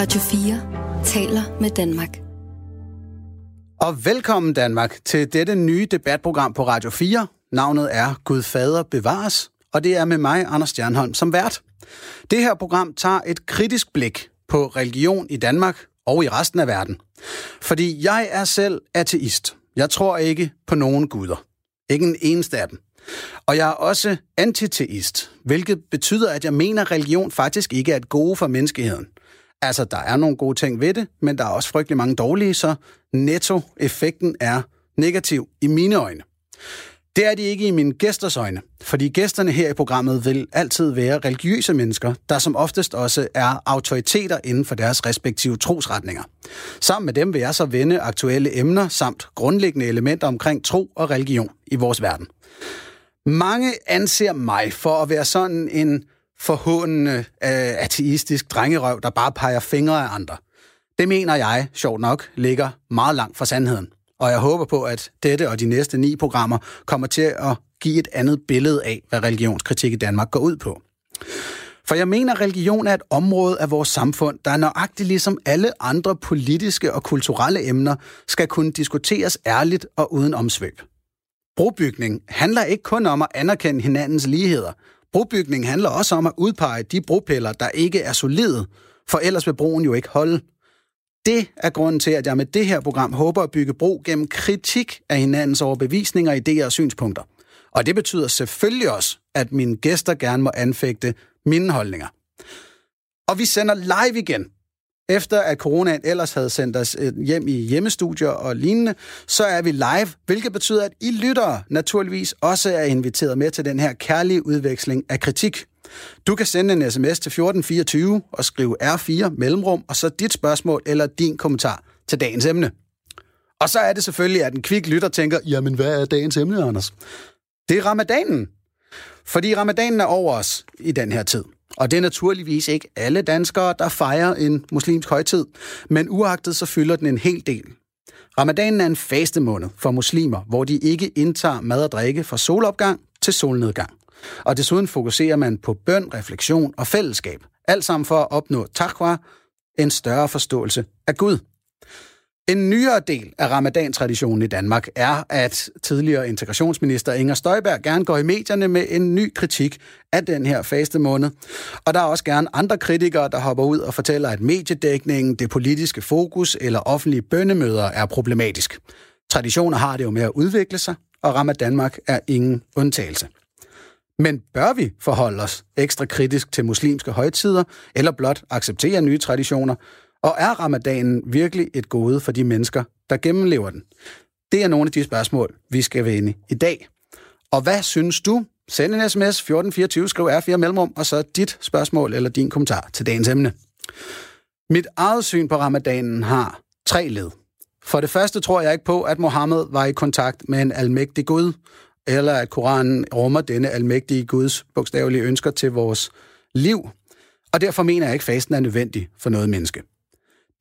Radio 4 taler med Danmark. Og velkommen Danmark til dette nye debatprogram på Radio 4. Navnet er Gud Fader Bevares, og det er med mig, Anders Stjernholm, som vært. Det her program tager et kritisk blik på religion i Danmark og i resten af verden. Fordi jeg er selv ateist. Jeg tror ikke på nogen guder. Ikke en eneste af dem. Og jeg er også antiteist, hvilket betyder, at jeg mener, at religion faktisk ikke er et gode for menneskeheden. Altså, der er nogle gode ting ved det, men der er også frygtelig mange dårlige, så nettoeffekten er negativ i mine øjne. Det er de ikke i mine gæsters øjne, fordi gæsterne her i programmet vil altid være religiøse mennesker, der som oftest også er autoriteter inden for deres respektive trosretninger. Sammen med dem vil jeg så vende aktuelle emner samt grundlæggende elementer omkring tro og religion i vores verden. Mange anser mig for at være sådan en forhåndende øh, ateistisk drengerøv, der bare peger fingre af andre. Det mener jeg, sjovt nok, ligger meget langt fra sandheden. Og jeg håber på, at dette og de næste ni programmer kommer til at give et andet billede af, hvad religionskritik i Danmark går ud på. For jeg mener, at religion er et område af vores samfund, der nøjagtigt ligesom alle andre politiske og kulturelle emner skal kunne diskuteres ærligt og uden omsvøb. Brobygning handler ikke kun om at anerkende hinandens ligheder. Brobygning handler også om at udpege de bropiller, der ikke er solide, for ellers vil broen jo ikke holde. Det er grunden til, at jeg med det her program håber at bygge bro gennem kritik af hinandens overbevisninger, idéer og synspunkter. Og det betyder selvfølgelig også, at mine gæster gerne må anfægte mine holdninger. Og vi sender live igen efter at coronaen ellers havde sendt os øh, hjem i hjemmestudier og lignende, så er vi live, hvilket betyder, at I lyttere naturligvis også er inviteret med til den her kærlige udveksling af kritik. Du kan sende en sms til 1424 og skrive R4 mellemrum, og så dit spørgsmål eller din kommentar til dagens emne. Og så er det selvfølgelig, at en kvik lytter tænker, jamen hvad er dagens emne, Anders? Det er ramadanen. Fordi ramadanen er over os i den her tid. Og det er naturligvis ikke alle danskere, der fejrer en muslimsk højtid, men uagtet så fylder den en hel del. Ramadanen er en faste måned for muslimer, hvor de ikke indtager mad og drikke fra solopgang til solnedgang. Og desuden fokuserer man på bøn, refleksion og fællesskab. Alt sammen for at opnå taqwa, en større forståelse af Gud. En nyere del af ramadan-traditionen i Danmark er, at tidligere integrationsminister Inger Støjberg gerne går i medierne med en ny kritik af den her faste måned. Og der er også gerne andre kritikere, der hopper ud og fortæller, at mediedækningen, det politiske fokus eller offentlige bønnemøder er problematisk. Traditioner har det jo med at udvikle sig, og Ramadan Danmark er ingen undtagelse. Men bør vi forholde os ekstra kritisk til muslimske højtider, eller blot acceptere nye traditioner, og er ramadanen virkelig et gode for de mennesker, der gennemlever den? Det er nogle af de spørgsmål, vi skal vende i dag. Og hvad synes du? Send en sms 1424, skriv R4 mellemrum, og så dit spørgsmål eller din kommentar til dagens emne. Mit eget syn på ramadanen har tre led. For det første tror jeg ikke på, at Mohammed var i kontakt med en almægtig Gud, eller at Koranen rummer denne almægtige Guds bogstavelige ønsker til vores liv. Og derfor mener jeg ikke, at fasten er nødvendig for noget menneske.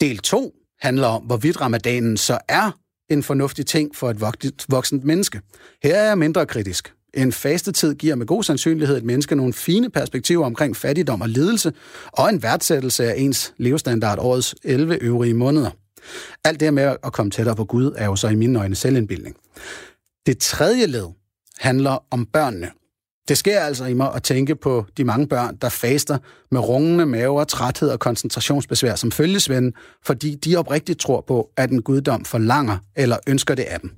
Del 2 handler om, hvorvidt ramadanen så er en fornuftig ting for et voksent menneske. Her er jeg mindre kritisk. En fastetid giver med god sandsynlighed et menneske nogle fine perspektiver omkring fattigdom og lidelse, og en værdsættelse af ens levestandard årets 11 øvrige måneder. Alt det med at komme tættere på Gud er jo så i mine øjne selvindbildning. Det tredje led handler om børnene. Det sker altså i mig at tænke på de mange børn, der faster med rungende maver, træthed og koncentrationsbesvær som følgesven, fordi de oprigtigt tror på, at en guddom forlanger eller ønsker det af dem.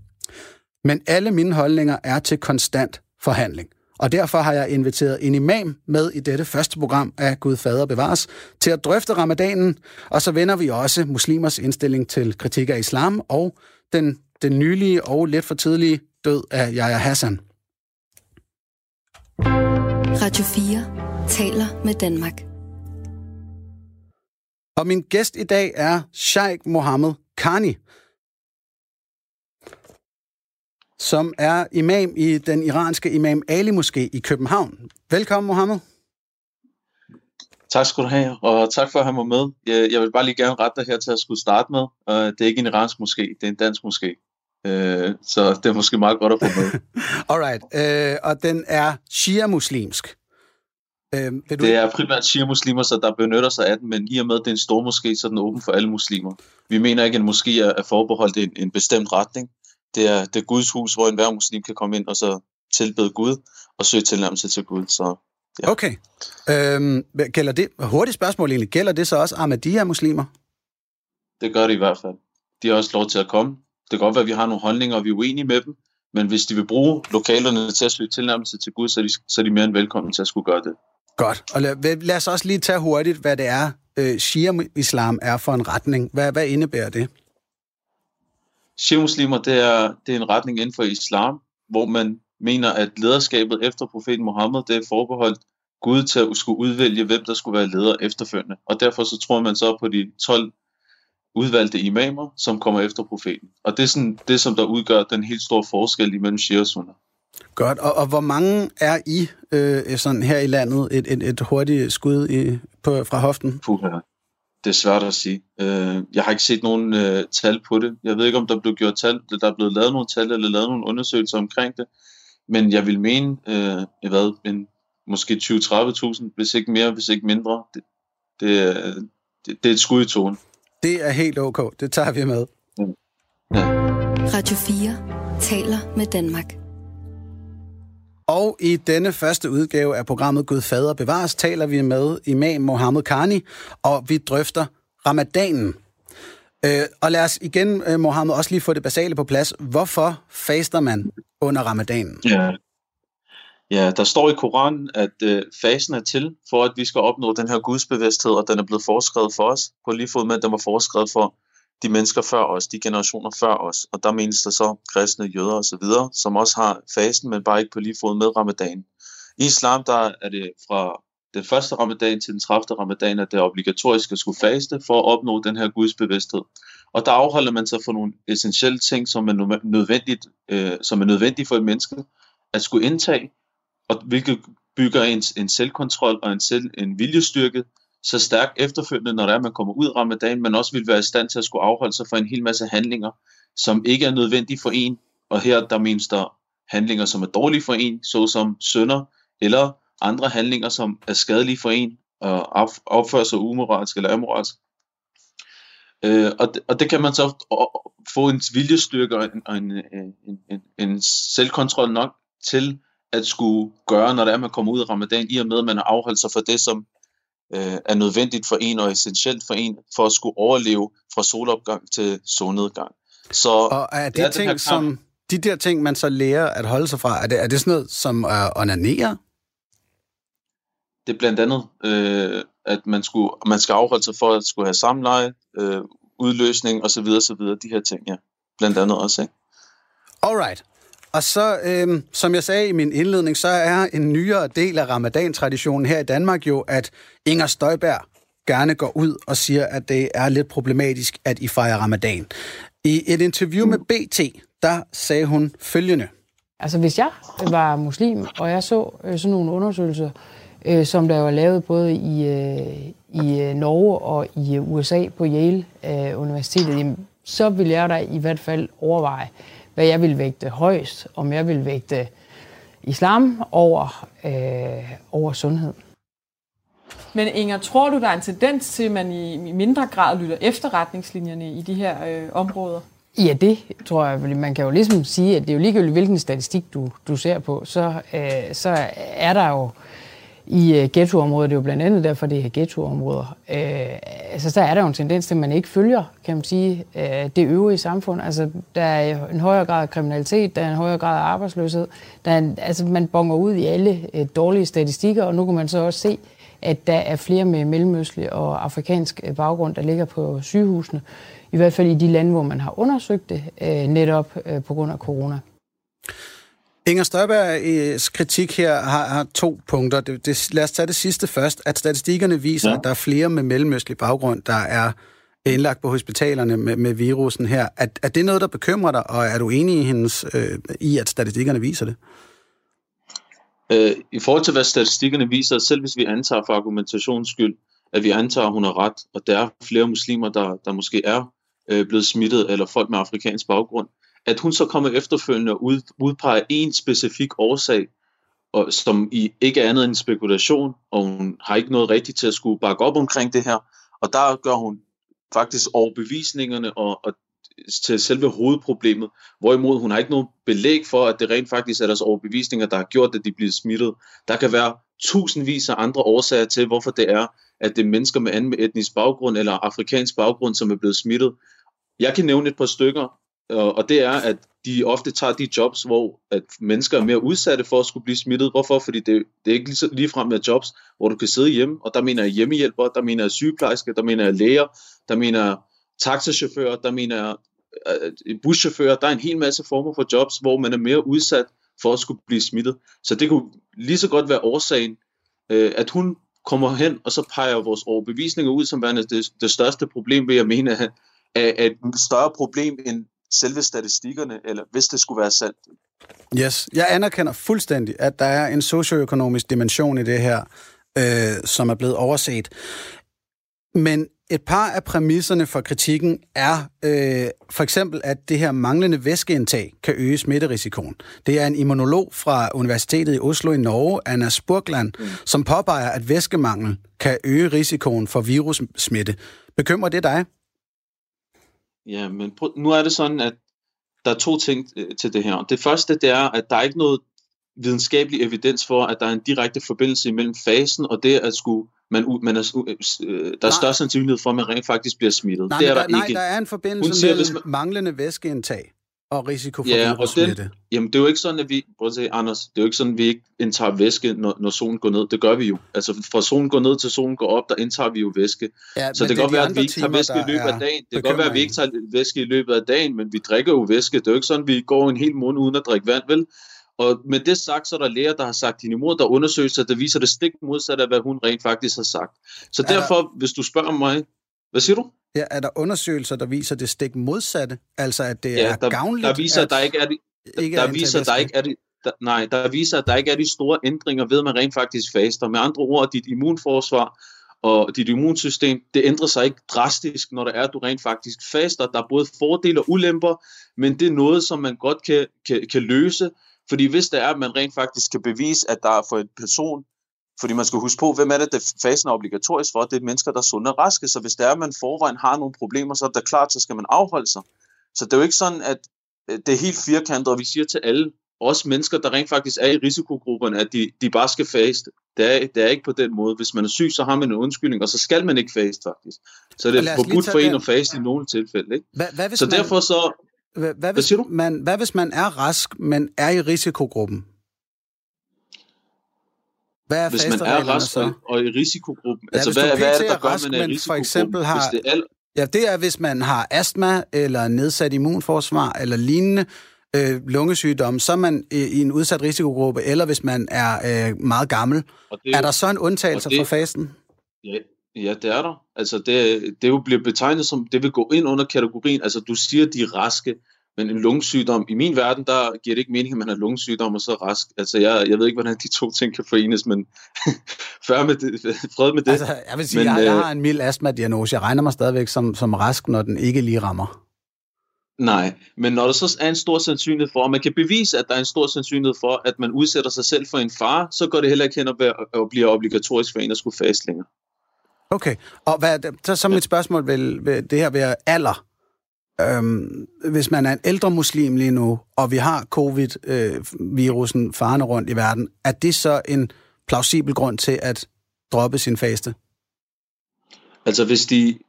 Men alle mine holdninger er til konstant forhandling. Og derfor har jeg inviteret en imam med i dette første program af Gud Fader Bevares til at drøfte ramadanen, og så vender vi også muslimers indstilling til kritik af islam og den, den nylige og lidt for tidlige død af Yahya Hassan. Radio 4 taler med Danmark. Og min gæst i dag er Sheikh Mohammed Khani, som er imam i den iranske imam Ali Moské i København. Velkommen, Mohammed. Tak skal du have, og tak for at have mig med. Jeg vil bare lige gerne rette dig her til at skulle starte med. Det er ikke en iransk moské, det er en dansk moské. Øh, så det er måske meget godt at få med. Alright, øh, og den er shia-muslimsk. Øh, du... Det er primært shia-muslimer, så der benytter sig af den, men i og med, at det er en stor moské, så er den åben for alle muslimer. Vi mener ikke, at en moské er forbeholdt en, en bestemt retning. Det er, det er Guds hus, hvor enhver muslim kan komme ind og så tilbede Gud og søge tilnærmelse til Gud. Så, ja. Okay. Øhm, gælder det, hurtigt spørgsmål egentlig, gælder det så også Ahmadiyya-muslimer? Det gør det i hvert fald. De har også lov til at komme. Det kan godt være, at vi har nogle holdninger, og vi er uenige med dem, men hvis de vil bruge lokalerne til at søge tilnærmelse til Gud, så er de, så er de mere end velkommen til at skulle gøre det. Godt. Og lad, lad os også lige tage hurtigt, hvad det er, øh, Shia-islam er for en retning. Hvad, hvad indebærer det? Shia-muslimer, det er, det er en retning inden for islam, hvor man mener, at lederskabet efter profeten Mohammed, det er forbeholdt Gud til at skulle udvælge, hvem der skulle være leder efterfølgende. Og derfor så tror man så på de 12 udvalgte imamer, som kommer efter profeten. Og det er sådan det, som der udgør den helt store forskel imellem Shia og Sunna. Godt, og, og hvor mange er I øh, sådan her i landet et, et, et hurtigt skud i, på, fra hoften? Puh, ja. Det er svært at sige. Øh, jeg har ikke set nogen øh, tal på det. Jeg ved ikke, om der blev gjort tal, der er blevet lavet nogle tal eller lavet nogle undersøgelser omkring det. Men jeg vil mene, øh, hvad, en, måske 20-30.000, hvis ikke mere, hvis ikke mindre. Det, det, det, det er et skud i tonen. Det er helt ok. Det tager vi med. Ja. Radio 4 taler med Danmark. Og i denne første udgave af programmet Gud Fader Bevares taler vi med imam Mohammed Karni, og vi drøfter ramadanen. Øh, og lad os igen, øh, Mohammed, også lige få det basale på plads. Hvorfor faster man under ramadanen? Ja, ja der står i Koranen, at øh, fasen er til for, at vi skal opnå den her gudsbevidsthed, og den er blevet foreskrevet for os, på lige fod med, at den var foreskrevet for de mennesker før os, de generationer før os. Og der menes der så kristne, jøder osv., som også har fasten, men bare ikke på lige fod med ramadan. I islam der er det fra den første ramadan til den 30. ramadan, at det er obligatorisk at skulle faste for at opnå den her gudsbevidsthed. Og der afholder man sig for nogle essentielle ting, som er nødvendigt, øh, som er nødvendige for et menneske at skulle indtage, og hvilket bygger en, en selvkontrol og en, selv, en viljestyrke, så stærk efterfølgende, når det er, at man kommer ud af ramadan, men også vil være i stand til at skulle afholde sig for en hel masse handlinger, som ikke er nødvendige for en. Og her der menes der handlinger, som er dårlige for en, såsom sønder, eller andre handlinger, som er skadelige for en, og opfører sig umoralsk eller amoralsk. Øh, og, det, og det kan man så få en viljestyrke og en, en, en, en, en selvkontrol nok til at skulle gøre, når det er, man kommer ud af ramadan, i og med, at man har afholdt sig for det, som øh, er nødvendigt for en og essentielt for en, for at skulle overleve fra solopgang til solnedgang. Så og er det, det er ting, som, de der ting, man så lærer at holde sig fra, er det, er det sådan noget som at onanere? Det er blandt andet, øh, at man, skulle, man skal afholde sig for at skulle have samleje, øh, udløsning osv. osv. De her ting, ja. Blandt andet også, ikke? Alright. Og så, øh, som jeg sagde i min indledning, så er en nyere del af ramadan-traditionen her i Danmark jo, at Inger Støjberg gerne går ud og siger, at det er lidt problematisk, at I fejrer ramadan. I et interview med BT, der sagde hun følgende. Altså hvis jeg var muslim, og jeg så øh, sådan nogle undersøgelser, øh, som der var lavet både i, øh, i øh, Norge og i øh, USA på Yale øh, Universitetet, jamen, så ville jeg da i hvert fald overveje, hvad jeg vil vægte højst, om jeg vil vægte islam over, øh, over sundhed. Men Inger, tror du, der er en tendens til, at man i mindre grad lytter efter retningslinjerne i de her øh, områder? Ja, det tror jeg. Man kan jo ligesom sige, at det er jo ligegyldigt, hvilken statistik du, du ser på, så, øh, så er der jo i øh, uh, ghettoområder, det er jo blandt andet derfor, det er ghettoområder, øh, altså der er der jo en tendens til, at man ikke følger, kan man sige, øh, det øvrige samfund. Altså der er en højere grad af kriminalitet, der er en højere grad af arbejdsløshed. Der er en, altså man bonger ud i alle øh, dårlige statistikker, og nu kan man så også se, at der er flere med mellemøstlig og afrikansk øh, baggrund, der ligger på sygehusene. I hvert fald i de lande, hvor man har undersøgt det, øh, netop øh, på grund af corona. Inger Støjbergs kritik her har, har to punkter. Det, det, lad os tage det sidste først. At statistikkerne viser, ja. at der er flere med mellemøstlig baggrund, der er indlagt på hospitalerne med, med virusen her. Er, er det noget, der bekymrer dig, og er du enig i, hendes, øh, i at statistikkerne viser det? Øh, I forhold til, hvad statistikkerne viser, selv hvis vi antager for argumentations skyld, at vi antager, at hun har ret, og der er flere muslimer, der, der måske er øh, blevet smittet, eller folk med afrikansk baggrund, at hun så kommer efterfølgende og ud, udpeger en specifik årsag, og som i ikke er andet end spekulation, og hun har ikke noget rigtigt til at skulle bakke op omkring det her. Og der gør hun faktisk overbevisningerne og, og til selve hovedproblemet, hvorimod hun har ikke noget belæg for, at det rent faktisk er deres overbevisninger, der har gjort, at de bliver smittet. Der kan være tusindvis af andre årsager til, hvorfor det er, at det er mennesker med anden etnisk baggrund eller afrikansk baggrund, som er blevet smittet. Jeg kan nævne et par stykker, og det er, at de ofte tager de jobs, hvor at mennesker er mere udsatte for at skulle blive smittet. Hvorfor? Fordi det, det er ikke lige, lige frem med jobs, hvor du kan sidde hjemme, og der mener jeg hjemmehjælper, der mener jeg sygeplejersker, der mener jeg læger, der mener jeg taxachauffører, der mener jeg buschauffører. Der er en hel masse former for jobs, hvor man er mere udsat for at skulle blive smittet. Så det kunne lige så godt være årsagen, øh, at hun kommer hen, og så peger vores overbevisninger ud som værende det, det største problem, vil jeg mene, er, er et større problem end selve statistikkerne, eller hvis det skulle være sandt. Yes, jeg anerkender fuldstændig, at der er en socioøkonomisk dimension i det her, øh, som er blevet overset. Men et par af præmisserne for kritikken er øh, for eksempel, at det her manglende væskeindtag kan øge smitterisikoen. Det er en immunolog fra Universitetet i Oslo i Norge, Anna Spurgland, mm. som påpeger, at væskemangel kan øge risikoen for virussmitte. Bekymrer det dig? Ja, men nu er det sådan, at der er to ting øh, til det her. Det første, det er, at der er ikke noget videnskabelig evidens for, at der er en direkte forbindelse mellem fasen og det at skulle man, man er, øh, der er større sandsynlighed for, at man rent faktisk bliver smittet. Nej, det er der, der, nej, ikke. der er en forbindelse siger, mellem man... manglende væskeindtag og risiko for ja, og den, Jamen, det er jo ikke sådan, at vi... Prøv at se, Anders. Det er jo ikke sådan, at vi ikke indtager væske, når, når solen går ned. Det gør vi jo. Altså, fra solen går ned til solen går op, der indtager vi jo væske. Ja, så det kan godt være, at vi ikke tager væske i løbet af dagen. Det kan godt være, at vi ikke tager væske i løbet af dagen, men vi drikker jo væske. Det er jo ikke sådan, at vi går en hel måned uden at drikke vand, vel? Og med det sagt, så er der læger, der har sagt din imod, der undersøgelser, der viser det stik modsat af, hvad hun rent faktisk har sagt. Så er derfor, der... hvis du spørger mig, hvad siger du? Ja, er der undersøgelser, der viser det stik modsatte? Altså, at det ja, er der, gavnligt? der viser, at der ikke er de, ikke der, der viser, der ikke er de, der, nej, der viser, at der ikke er de store ændringer ved, at man rent faktisk faster. Med andre ord, dit immunforsvar og dit immunsystem, det ændrer sig ikke drastisk, når det er, at du rent faktisk faster. Der er både fordele og ulemper, men det er noget, som man godt kan, kan, kan løse, fordi hvis det er, at man rent faktisk kan bevise, at der er for en person, fordi man skal huske på, hvem er det, der fasen er obligatorisk for? Det er mennesker, der er sunde og raske. Så hvis det er, at man forvejen har nogle problemer, så er det klart, så skal man afholde sig. Så det er jo ikke sådan, at øh, det er helt firkantet, og vi siger til alle, også mennesker, der rent faktisk er i risikogrupperne, at de, de bare skal faste. Det er, det er ikke på den måde. Hvis man er syg, så har man en undskyldning, og så skal man ikke faste faktisk. Så det er forbudt for en at faste i nogle tilfælde. Ikke? Hvad, hvad så man... derfor så, hvad, hvad, hvis, hvad, man, hvad hvis man er rask, men er i risikogruppen? Hvad er hvis man er rask så? og i risikogruppen, ja, altså hvad, hvad er det, der gør, rask, man er i risikogruppen? For eksempel har, hvis det er al... Ja, det er, hvis man har astma, eller nedsat immunforsvar, eller lignende øh, lungesygdomme, så er man i, i en udsat risikogruppe, eller hvis man er øh, meget gammel. Det, er der så en undtagelse det, fra fasten? Ja, Ja, det er der. Altså, det, det jo bliver betegnet som, det vil gå ind under kategorien, altså du siger, de raske, men en lungesygdom, i min verden, der giver det ikke mening, at man har lungesygdom og så rask. Altså, jeg, jeg ved ikke, hvordan de to ting kan forenes, men før med det, fred med det. Altså, jeg vil sige, men, jeg, jeg har en mild astma-diagnose. Jeg regner mig stadigvæk som, som rask, når den ikke lige rammer. Nej, men når der så er en stor sandsynlighed for, og man kan bevise, at der er en stor sandsynlighed for, at man udsætter sig selv for en far, så går det heller ikke hen og bliver obligatorisk for en at skulle faste længere. Okay, og hvad, så, så mit spørgsmål vil, vil det her være alder. Øhm, hvis man er en ældre muslim lige nu, og vi har covid-virusen farende rundt i verden, er det så en plausibel grund til at droppe sin faste? Altså hvis de,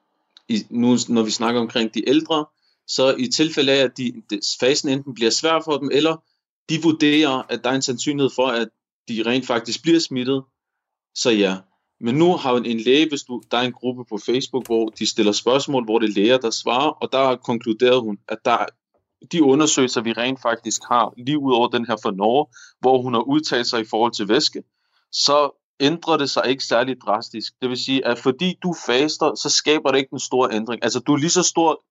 i, nu når vi snakker omkring de ældre, så i tilfælde af, at de, de, fasen enten bliver svær for dem, eller de vurderer, at der er en sandsynlighed for, at de rent faktisk bliver smittet, så ja. Men nu har en læge, hvis du, der er en gruppe på Facebook, hvor de stiller spørgsmål, hvor det er læger, der svarer, og der konkluderede hun, at der, de undersøgelser, vi rent faktisk har, lige ud over den her for Norge, hvor hun har udtalt sig i forhold til væske, så ændrer det sig ikke særlig drastisk. Det vil sige, at fordi du faster, så skaber det ikke en stor ændring. Altså, du er lige så stor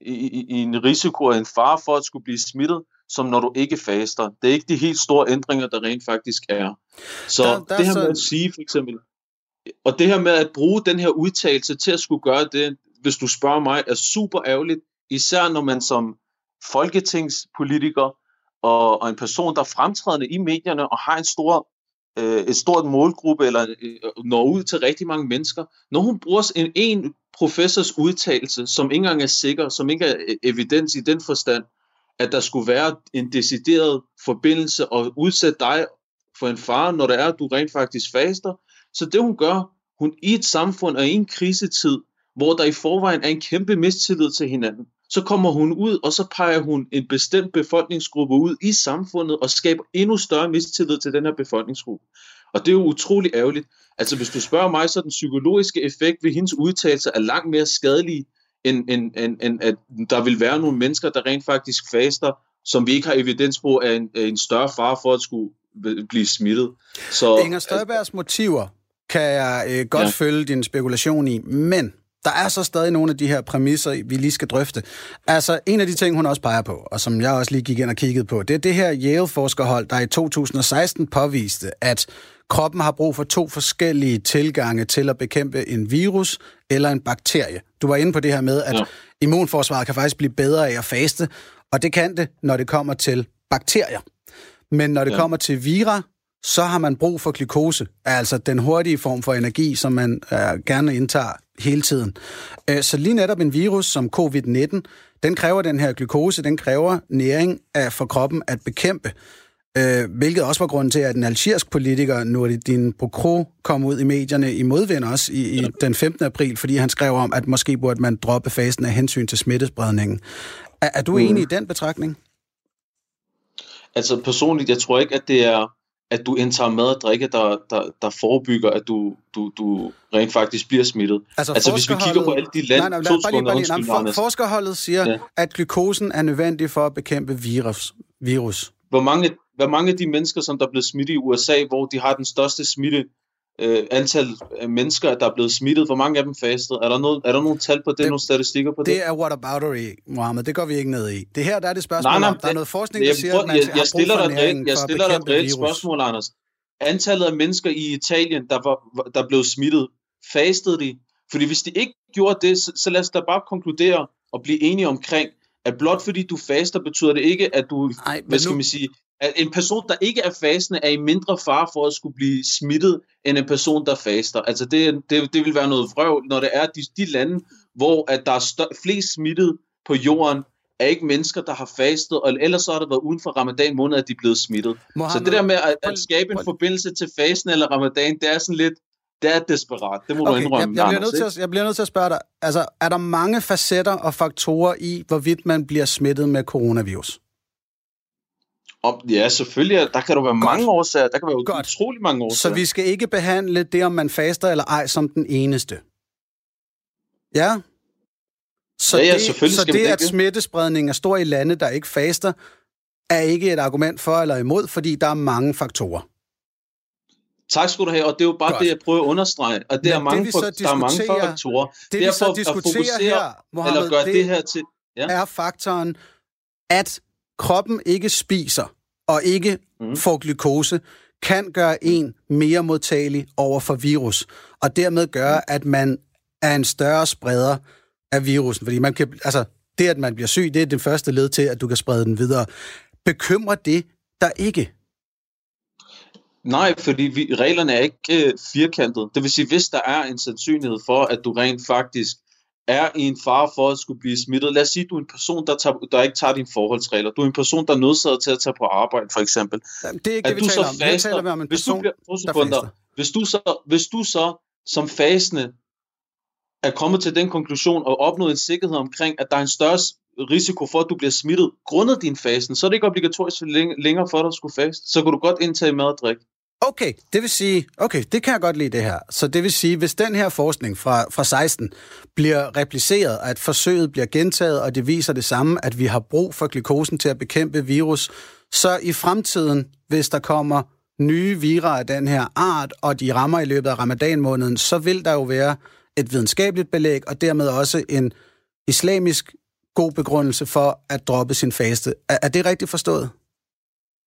i, i, i en risiko og en fare for at skulle blive smittet, som når du ikke faster. Det er ikke de helt store ændringer, der rent faktisk er. Så der, der det her med at sige for eksempel, og det her med at bruge den her udtalelse til at skulle gøre det, hvis du spørger mig, er super ærgerligt, især når man som folketingspolitiker og, og en person, der er fremtrædende i medierne og har en stor øh, et stort målgruppe, eller øh, når ud til rigtig mange mennesker. Når hun bruger en, en professors udtalelse, som ikke engang er sikker, som ikke er øh, evidens i den forstand, at der skulle være en decideret forbindelse og udsætte dig for en fare, når det er, at du rent faktisk faster. Så det hun gør, hun i et samfund og i en krisetid, hvor der i forvejen er en kæmpe mistillid til hinanden, så kommer hun ud, og så peger hun en bestemt befolkningsgruppe ud i samfundet og skaber endnu større mistillid til den her befolkningsgruppe. Og det er jo utrolig ærgerligt. Altså hvis du spørger mig, så den psykologiske effekt ved hendes udtalelser er langt mere skadelig, end, end, end, end at der vil være nogle mennesker, der rent faktisk faster, som vi ikke har evidens på, er en, er en større fare for at skulle blive smittet. Så, Inger Støjbergs motiver kan jeg øh, godt ja. følge din spekulation i, men der er så stadig nogle af de her præmisser, vi lige skal drøfte. Altså, en af de ting, hun også peger på, og som jeg også lige gik ind og kiggede på, det er det her Yale-forskerhold, der i 2016 påviste, at kroppen har brug for to forskellige tilgange til at bekæmpe en virus eller en bakterie. Du var inde på det her med, at ja. immunforsvaret kan faktisk blive bedre af at faste, og det kan det, når det kommer til bakterier. Men når det ja. kommer til vira, så har man brug for glukose, altså den hurtige form for energi, som man øh, gerne indtager hele tiden. Øh, så lige netop en virus som covid-19, den kræver den her glukose, den kræver næring af, for kroppen at bekæmpe. Øh, hvilket også var grunden til, at en algerisk politiker, Nurdin Bokro, kom ud i medierne i modvind også i, i den 15. april, fordi han skrev om, at måske burde man droppe fasen af hensyn til smittespredningen. Er, er du mm. enig i den betragtning? Altså personligt, jeg tror ikke, at det er at du indtager mad og drikke, der, der, der forebygger, at du, du, du rent faktisk bliver smittet. Altså, altså hvis vi kigger på alle de lande... Nej, nej, bare lige, bare lige, nej, for, forskerholdet siger, ja. at glukosen er nødvendig for at bekæmpe virus. virus. Hvor mange, hvor mange af de mennesker, som der er blevet smittet i USA, hvor de har den største smitte, øh, antal af mennesker, der er blevet smittet, hvor mange af dem fastede? Er der, noget, er der nogle tal på det, det nogle statistikker på det? Det er whataboutery, Mohammed. Det går vi ikke ned i. Det her, der er det spørgsmål nej, nej, om, der er noget forskning, der siger, at man jeg, jeg stiller dig et, jeg stiller dig et reelt spørgsmål, Anders. Antallet af mennesker i Italien, der, var, der blev smittet, fastede de? Fordi hvis de ikke gjorde det, så, så lad os da bare konkludere og blive enige omkring, at blot fordi du faster, betyder det ikke, at du, Ej, hvad skal nu... man sige, at en person, der ikke er fastende, er i mindre fare for at skulle blive smittet, end en person, der faster. Altså det, det, det vil være noget vrøv, når det er de, de lande, hvor at der er stør, flest smittet på jorden, er ikke mennesker, der har fastet, og ellers så har det været uden for ramadan måned, at de er blevet smittet. Mohammed, så det der med at, at skabe en forbindelse til fasten eller ramadan, det er sådan lidt, det er desperat. Det må okay, du indrømme. Jeg, jeg, bliver nødt til at, jeg bliver nødt til at spørge dig, altså er der mange facetter og faktorer i, hvorvidt man bliver smittet med coronavirus? Om, ja, selvfølgelig. Der kan der være Godt. mange årsager. Der kan være Godt. utrolig mange årsager. Så vi skal ikke behandle det, om man faster eller ej, som den eneste. Ja? Så ja, ja, det, så det, det at smittespredningen er stor i lande, der ikke faster, er ikke et argument for eller imod, fordi der er mange faktorer. Tak skal du have, og det er jo bare Godt. det, jeg prøver at understrege, og det er mange, det, der er mange faktorer. Det, vi så diskuterer her, Mohammed, eller gøre det, det her til, ja. er faktoren, at kroppen ikke spiser og ikke mm. får glukose, kan gøre en mere modtagelig over for virus, og dermed gøre, at man er en større spreder af virusen. Fordi man kan, altså, det, at man bliver syg, det er det første led til, at du kan sprede den videre. Bekymrer det der ikke? Nej, fordi vi, reglerne er ikke øh, firkantet. Det vil sige, hvis der er en sandsynlighed for, at du rent faktisk er i en fare for at skulle blive smittet. Lad os sige, at du er en person, der, tager, der ikke tager dine forholdsregler. Du er en person, der er nødsaget til at tage på arbejde, for eksempel. Jamen, det er ikke at det, vi taler om. Faster, taler om en person, hvis du, bliver, der hvis du, så, hvis du så som fasende er kommet til den konklusion og opnået en sikkerhed omkring, at der er en større risiko for, at du bliver smittet grundet din fasen, så er det ikke obligatorisk længere for dig at skulle faste. Så kan du godt indtage mad og drikke. Okay, det vil sige, okay, det kan jeg godt lide det her. Så det vil sige, hvis den her forskning fra, fra 16 bliver repliceret, at forsøget bliver gentaget, og det viser det samme, at vi har brug for glukosen til at bekæmpe virus, så i fremtiden, hvis der kommer nye virer af den her art, og de rammer i løbet af ramadanmåneden, så vil der jo være et videnskabeligt belæg, og dermed også en islamisk god begrundelse for at droppe sin faste. Er, er det rigtigt forstået?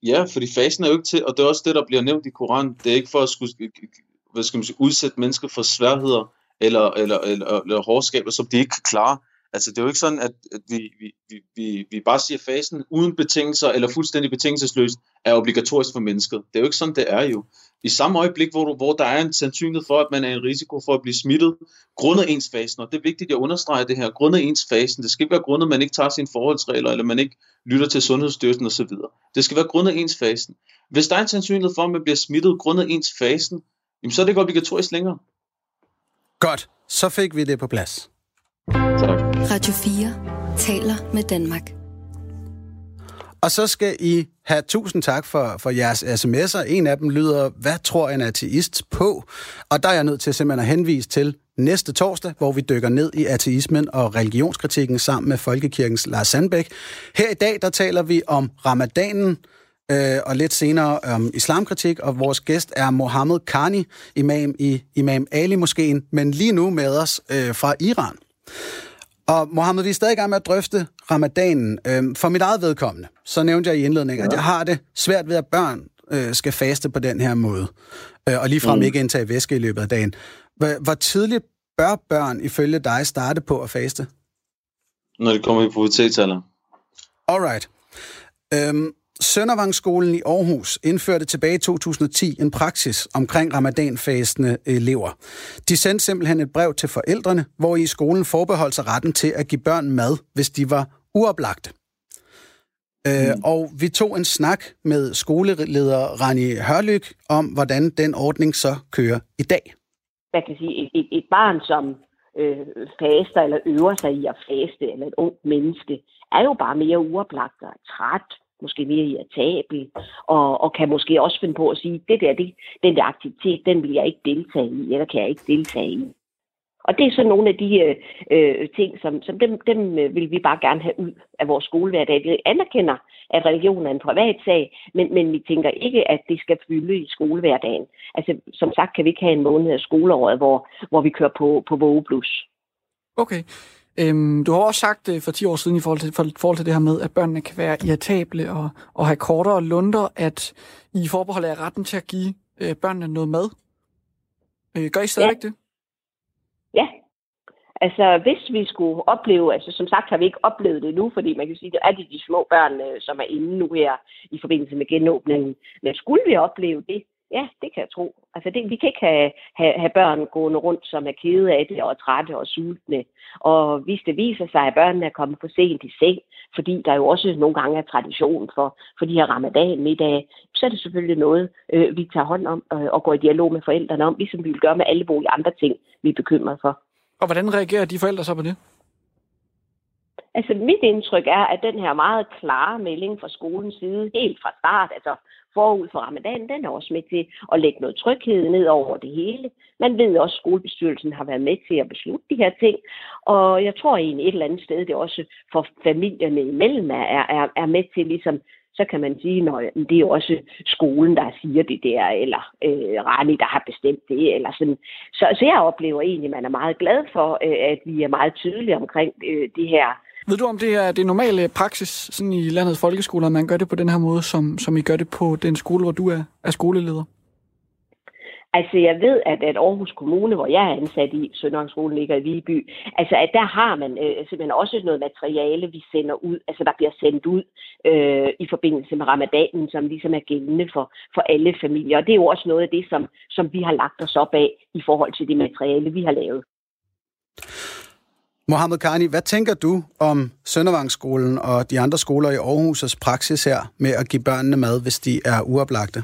Ja, fordi fasen er jo ikke til, og det er også det, der bliver nævnt i Koran. Det er ikke for at skulle, øh, øh, hvad skal man sige, udsætte mennesker for sværheder eller, eller, eller, eller hårdskaber, som de ikke kan klare. Altså, det er jo ikke sådan, at, at vi, vi, vi, vi bare siger, at fasen uden betingelser eller fuldstændig betingelsesløst er obligatorisk for mennesket. Det er jo ikke sådan, det er jo. I samme øjeblik, hvor, du, hvor der er en sandsynlighed for, at man er en risiko for at blive smittet, grundet ens fasen, og det er vigtigt at understrege det her, grundet ens fasen, det skal ikke være grundet, at man ikke tager sine forholdsregler, eller man ikke lytter til Sundhedsstyrelsen osv. Det skal være grundet ens fasen. Hvis der er en sandsynlighed for, at man bliver smittet grundet ens fasen, jamen så er det ikke obligatorisk længere. Godt, så fik vi det på plads. Tak. Radio 4 taler med Danmark. Og så skal I have tusind tak for, for jeres sms'er. En af dem lyder, hvad tror en ateist på? Og der er jeg nødt til simpelthen at henvise til næste torsdag, hvor vi dykker ned i ateismen og religionskritikken sammen med Folkekirkens Lars Sandbæk. Her i dag, der taler vi om ramadanen, øh, og lidt senere om islamkritik, og vores gæst er Mohammed Kani, imam i Imam Ali Moskeen, men lige nu med os øh, fra Iran. Og Mohammed, vi er stadig i gang med at drøfte ramadanen. Øhm, for mit eget vedkommende, så nævnte jeg i indledningen, ja. at jeg har det svært ved, at børn øh, skal faste på den her måde, øh, og ligefrem mm. ikke indtage væske i løbet af dagen. Hvor tidligt bør børn ifølge dig starte på at faste? Når det kommer i pubertetsalder. Alright. Øhm, Søndervangsskolen i Aarhus indførte tilbage i 2010 en praksis omkring ramadanfastende elever. De sendte simpelthen et brev til forældrene, hvor i skolen forbeholdt sig retten til at give børn mad, hvis de var uoplagte. Øh, mm. Øh, og vi tog en snak med skoleleder Rani Hørlyk om, hvordan den ordning så kører i dag. Man kan sige, et, et, et barn, som øh, faster eller øver sig i at faste, eller et ung menneske, er jo bare mere uoplagt og træt måske mere irritabel, og, og kan måske også finde på at sige, det der, det, den der aktivitet, den vil jeg ikke deltage i, eller kan jeg ikke deltage i. Og det er så nogle af de øh, ting, som, som dem, dem øh, vil vi bare gerne have ud af vores skolehverdag. Vi anerkender, at religion er en privat sag, men, men vi tænker ikke, at det skal fylde i skolehverdagen. Altså, som sagt kan vi ikke have en måned af skoleåret, hvor, hvor vi kører på, på vågeblus. Okay. Øhm, du har også sagt øh, for 10 år siden i forhold til, for, forhold til det her med, at børnene kan være irritable og, og have kortere lunder, at I forbeholder retten til at give øh, børnene noget mad. Øh, gør I stadigvæk ja. det? Ja. Altså, hvis vi skulle opleve, altså som sagt har vi ikke oplevet det nu, fordi man kan sige, at det er de små børn, øh, som er inde nu her i forbindelse med genåbningen. Men skulle vi opleve det, Ja, det kan jeg tro. Altså, det, vi kan ikke have, have, have børn gående rundt, som er kede af det og trætte og sultne. Og hvis det viser sig, at børnene er kommet for sent i seng, fordi der jo også nogle gange er tradition for, for de her ramadan-middage, så er det selvfølgelig noget, øh, vi tager hånd om øh, og går i dialog med forældrene om, ligesom vi vil gøre med alle mulige andre ting, vi er bekymret for. Og hvordan reagerer de forældre så på det? Altså, mit indtryk er, at den her meget klare melding fra skolens side, helt fra start, altså forud for ramadan, den er også med til at lægge noget tryghed ned over det hele. Man ved også, at skolebestyrelsen har været med til at beslutte de her ting, og jeg tror egentlig et eller andet sted, det også for familierne imellem er, er, er med til ligesom så kan man sige, at det er jo også skolen, der siger det der, eller øh, Rani, der har bestemt det, eller sådan. Så, så jeg oplever egentlig, at man er meget glad for, øh, at vi er meget tydelige omkring øh, det her ved du, om det er det normale øh, praksis sådan i landets folkeskoler, at man gør det på den her måde, som, som I gør det på den skole, hvor du er, er skoleleder? Altså, jeg ved, at, at Aarhus Kommune, hvor jeg er ansat i, Sønderhavnsskolen ligger i Viby, altså, at der har man øh, simpelthen også noget materiale, vi sender ud, altså, der bliver sendt ud øh, i forbindelse med ramadanen, som ligesom er gældende for, for alle familier. Og det er jo også noget af det, som, som vi har lagt os op af i forhold til det materiale, vi har lavet. Mohammed Karni, hvad tænker du om Søndervangsskolen og de andre skoler i Aarhus' praksis her med at give børnene mad, hvis de er uoplagte?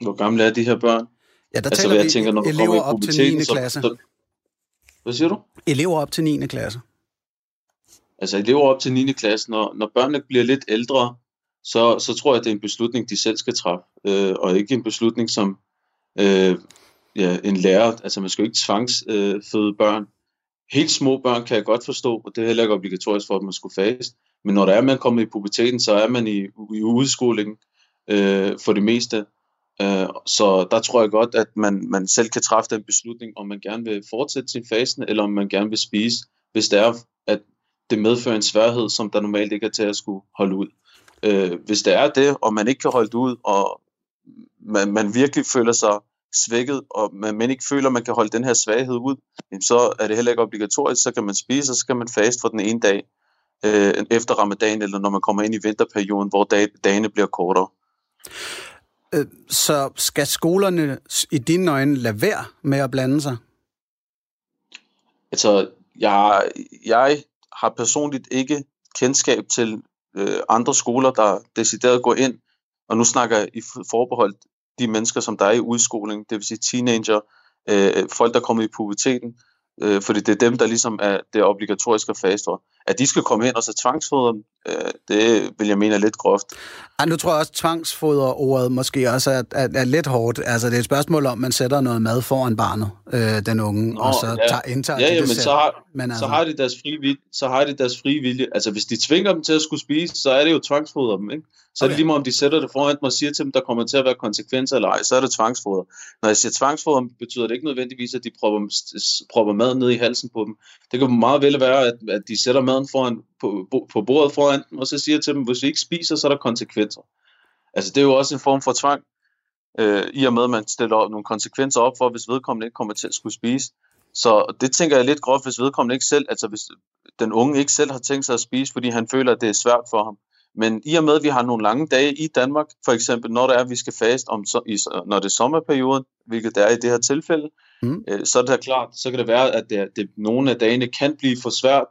Hvor gamle er de her børn? Ja, der altså, taler vi tænker, når elever op til 9. klasse. Så, hvad siger du? Elever op til 9. klasse. Altså elever op til 9. klasse, når, når børnene bliver lidt ældre, så, så tror jeg, at det er en beslutning, de selv skal træffe, øh, og ikke en beslutning, som øh, ja, en lærer, altså man skal jo ikke tvangsføde øh, børn, Helt små børn kan jeg godt forstå, og det er heller ikke obligatorisk for, at man skulle faste. Men når der er, man kommer i puberteten, så er man i, i udskolingen øh, for det meste. Øh, så der tror jeg godt, at man, man selv kan træffe den beslutning, om man gerne vil fortsætte sin fasen, eller om man gerne vil spise, hvis det er, at det medfører en sværhed, som der normalt ikke er til at skulle holde ud. Øh, hvis det er det, og man ikke kan holde det ud, og man, man virkelig føler sig svækket, og man ikke føler, at man kan holde den her svaghed ud, så er det heller ikke obligatorisk. Så kan man spise, og så kan man faste for den ene dag øh, efter ramadan, eller når man kommer ind i vinterperioden, hvor dag, dagene bliver kortere. Øh, så skal skolerne i dine øjne lade være med at blande sig? Altså, jeg, jeg har personligt ikke kendskab til øh, andre skoler, der decideret går ind, og nu snakker jeg i forbehold de mennesker, som der er i udskoling, det vil sige teenager, øh, folk, der kommer i puberteten, øh, fordi det er dem, der ligesom er det obligatoriske fase for. At de skal komme hen og så tvangsfodre dem, øh, det vil jeg mene er lidt groft. Ej, nu tror jeg også, tvangsfoder-ordet måske også er, er, er lidt hårdt. Altså, det er et spørgsmål om, man sætter noget mad foran barnet, øh, den unge, Nå, og så ja. tager, indtager ja, ja, det men så har, men altså... så, har de deres fri vilje, så har de deres fri vilje. Altså, hvis de tvinger dem til at skulle spise, så er det jo tvangsfoder dem, ikke? Så okay. er det lige meget, om de sætter det foran dem og siger til dem, der kommer til at være konsekvenser eller ej, så er det tvangsfoder. Når jeg siger tvangsfoder, betyder det ikke nødvendigvis, at de propper, propper mad ned i halsen på dem. Det kan meget vel være, at, at de sætter maden foran, på, på bordet foran dem, og så siger til dem, hvis vi ikke spiser, så er der konsekvenser. Altså det er jo også en form for tvang, øh, i og med at man stiller nogle konsekvenser op for, hvis vedkommende ikke kommer til at skulle spise. Så det tænker jeg lidt groft, hvis vedkommende ikke selv, altså hvis den unge ikke selv har tænkt sig at spise, fordi han føler, at det er svært for ham, men i og med, at vi har nogle lange dage i Danmark, for eksempel når det er, at vi skal faste, om, i, når det er sommerperioden, hvilket det er i det her tilfælde, mm. øh, så er det klart, så kan det være, at det, det, nogle af dagene kan blive for svært,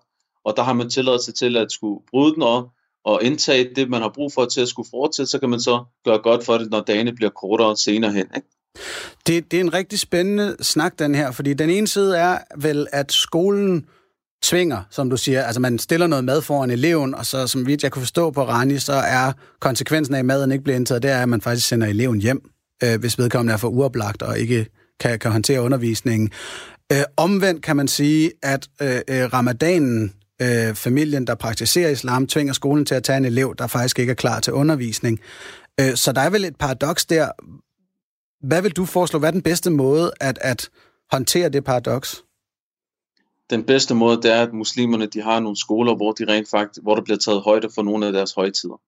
og der har man tilladelse til at skulle bryde den op, og indtage det, man har brug for til at skulle fortsætte, så kan man så gøre godt for det, når dagene bliver kortere senere hen. Ikke? Det, det er en rigtig spændende snak, den her, fordi den ene side er vel, at skolen tvinger, som du siger. Altså man stiller noget mad foran eleven, og så som vidt jeg kunne forstå på Rani, så er konsekvensen af, at maden ikke bliver indtaget, det er, at man faktisk sender eleven hjem, øh, hvis vedkommende er for uoplagt og ikke kan, kan håndtere undervisningen. Øh, omvendt kan man sige, at øh, øh ramadanen, øh, familien, der praktiserer islam, tvinger skolen til at tage en elev, der faktisk ikke er klar til undervisning. Øh, så der er vel et paradoks der. Hvad vil du foreslå? Hvad er den bedste måde at, at håndtere det paradoks? den bedste måde, det er, at muslimerne de har nogle skoler, hvor, de rent faktisk, hvor der bliver taget højde for nogle af deres højtider.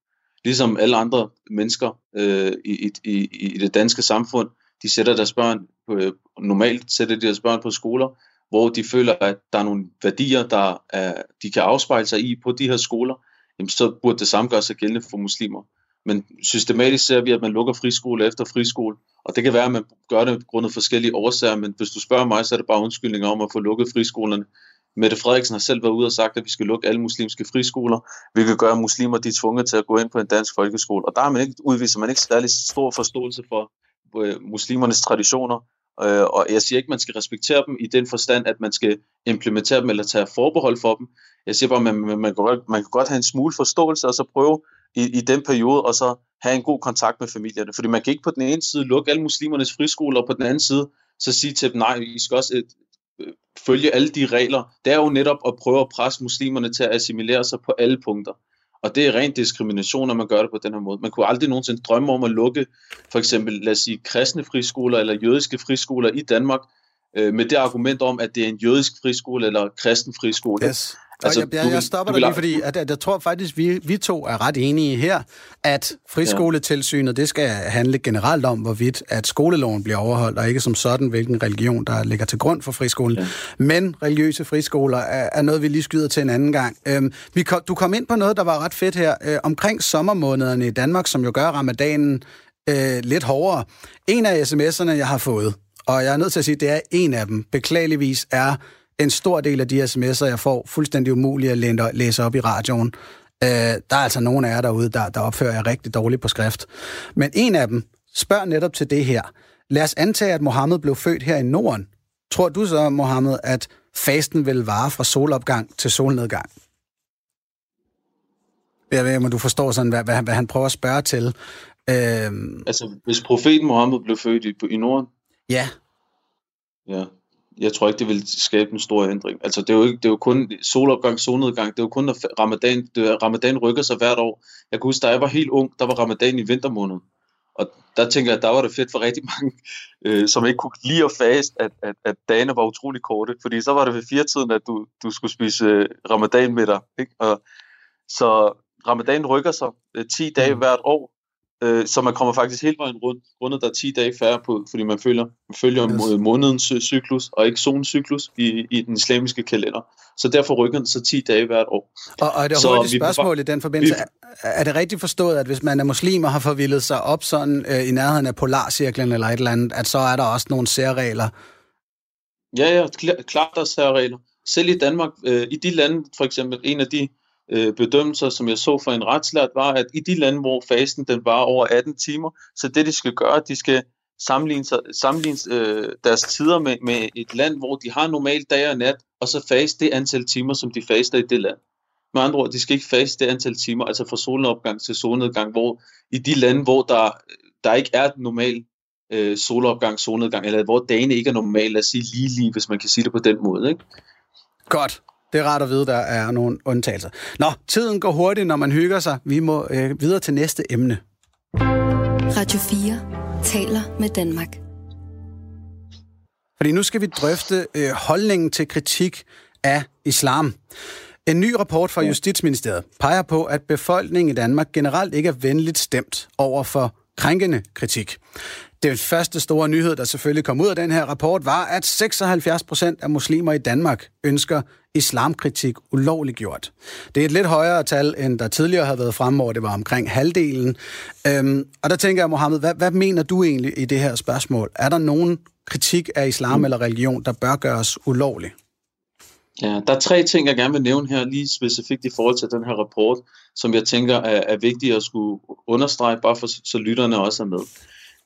Ligesom alle andre mennesker øh, i, i, i det danske samfund, de sætter deres børn, på, øh, normalt sætter de deres børn på skoler, hvor de føler, at der er nogle værdier, der er, de kan afspejle sig i på de her skoler, jamen så burde det samme gøre sig gældende for muslimer. Men systematisk ser vi, at man lukker friskole efter friskole, og det kan være, at man gør det grundet forskellige årsager, men hvis du spørger mig, så er det bare undskyldninger om at få lukket friskolerne. Mette Frederiksen har selv været ude og sagt, at vi skal lukke alle muslimske friskoler, hvilket gør, at muslimer de er tvunget til at gå ind på en dansk folkeskole. Og der er man ikke, udviser man ikke særlig stor forståelse for øh, muslimernes traditioner. Øh, og jeg siger ikke, at man skal respektere dem i den forstand, at man skal implementere dem eller tage forbehold for dem. Jeg siger bare, at man, man, man, kan, godt, man kan godt have en smule forståelse, og så prøve i, i den periode, og så have en god kontakt med familierne. Fordi man kan ikke på den ene side lukke alle muslimernes friskoler, og på den anden side så sige til dem, nej, I skal også et, øh, følge alle de regler. Det er jo netop at prøve at presse muslimerne til at assimilere sig på alle punkter. Og det er ren diskrimination, når man gør det på den her måde. Man kunne aldrig nogensinde drømme om at lukke for eksempel, lad os sige, kristne friskoler eller jødiske friskoler i Danmark, øh, med det argument om, at det er en jødisk friskole eller kristen friskole. Yes. Altså, jeg, jeg, jeg stopper dig lige, fordi at, at jeg tror faktisk, vi, vi to er ret enige her, at friskoletilsynet, det skal handle generelt om, hvorvidt at skoleloven bliver overholdt, og ikke som sådan, hvilken religion, der ligger til grund for friskolen. Ja. Men religiøse friskoler er, er noget, vi lige skyder til en anden gang. Øhm, vi kom, du kom ind på noget, der var ret fedt her, øh, omkring sommermånederne i Danmark, som jo gør ramadanen øh, lidt hårdere. En af sms'erne, jeg har fået, og jeg er nødt til at sige, at det er en af dem, beklageligvis er en stor del af de sms'er, jeg får, fuldstændig umuligt at læse op i radioen. Øh, der er altså nogle af jer derude, der, der opfører jeg rigtig dårligt på skrift. Men en af dem spørger netop til det her. Lad os antage, at Mohammed blev født her i Norden. Tror du så, Mohammed, at fasten vil vare fra solopgang til solnedgang? Jeg ved om du forstår sådan, hvad, hvad, hvad han prøver at spørge til. Øhm... Altså, hvis profeten Mohammed blev født i, i Norden? Ja. Ja, jeg tror ikke, det vil skabe en stor ændring. Altså, det er jo, ikke, det er jo kun solopgang, solnedgang. Det er jo kun, når ramadan, det, ramadan rykker sig hvert år. Jeg kan huske, da jeg var helt ung, der var ramadan i vintermåneden. Og der tænker jeg, at der var det fedt for rigtig mange, øh, som ikke kunne lide at fast, at, at, at dagene var utrolig korte. Fordi så var det ved fire tiden, at du, du skulle spise øh, ramadan med dig. Ikke? Og, så ramadan rykker sig øh, 10 dage mm. hvert år. Øh, så man kommer faktisk hele vejen rundt, rundet der er 10 dage færre på, fordi man følger, man følger yes. månedens cyklus, og ikke zonens cyklus i, i den islamiske kalender. Så derfor rykker den så 10 dage hvert år. Og, og er det så hurtigt spørgsmål i den forbindelse. Vi, er det rigtigt forstået, at hvis man er muslim og har forvildet sig op sådan øh, i nærheden af polarcirklen eller et eller andet, at så er der også nogle særregler? Ja, ja, klart der er særregler. Selv i Danmark, øh, i de lande, for eksempel en af de øh, bedømmelser, som jeg så for en retslært, var, at i de lande, hvor fasten den var over 18 timer, så det de skal gøre, de skal sammenligne, sammenligne øh, deres tider med, med et land, hvor de har normalt dag og nat, og så faste det antal timer, som de faster i det land. Med andre ord, de skal ikke faste det antal timer, altså fra solopgang til solnedgang, hvor i de lande, hvor der, der ikke er normal øh, solopgang, solnedgang, eller hvor dagene ikke er normale, lad os sige lige lige, hvis man kan sige det på den måde. Ikke? Godt. Det er rart at vide, der er nogle undtagelser. Nå, tiden går hurtigt, når man hygger sig. Vi må øh, videre til næste emne. Radio 4 taler med Danmark. Fordi nu skal vi drøfte øh, holdningen til kritik af islam. En ny rapport fra Justitsministeriet peger på, at befolkningen i Danmark generelt ikke er venligt stemt over for krænkende kritik. Den første store nyhed, der selvfølgelig kom ud af den her rapport, var, at 76 procent af muslimer i Danmark ønsker islamkritik ulovliggjort. Det er et lidt højere tal, end der tidligere havde været fremme, hvor det var omkring halvdelen. Øhm, og der tænker jeg, Mohammed, hvad, hvad mener du egentlig i det her spørgsmål? Er der nogen kritik af islam mm. eller religion, der bør gøres ulovlig? Ja, der er tre ting, jeg gerne vil nævne her, lige specifikt i forhold til den her rapport, som jeg tænker er, er vigtigt at skulle understrege, bare for så lytterne også er med.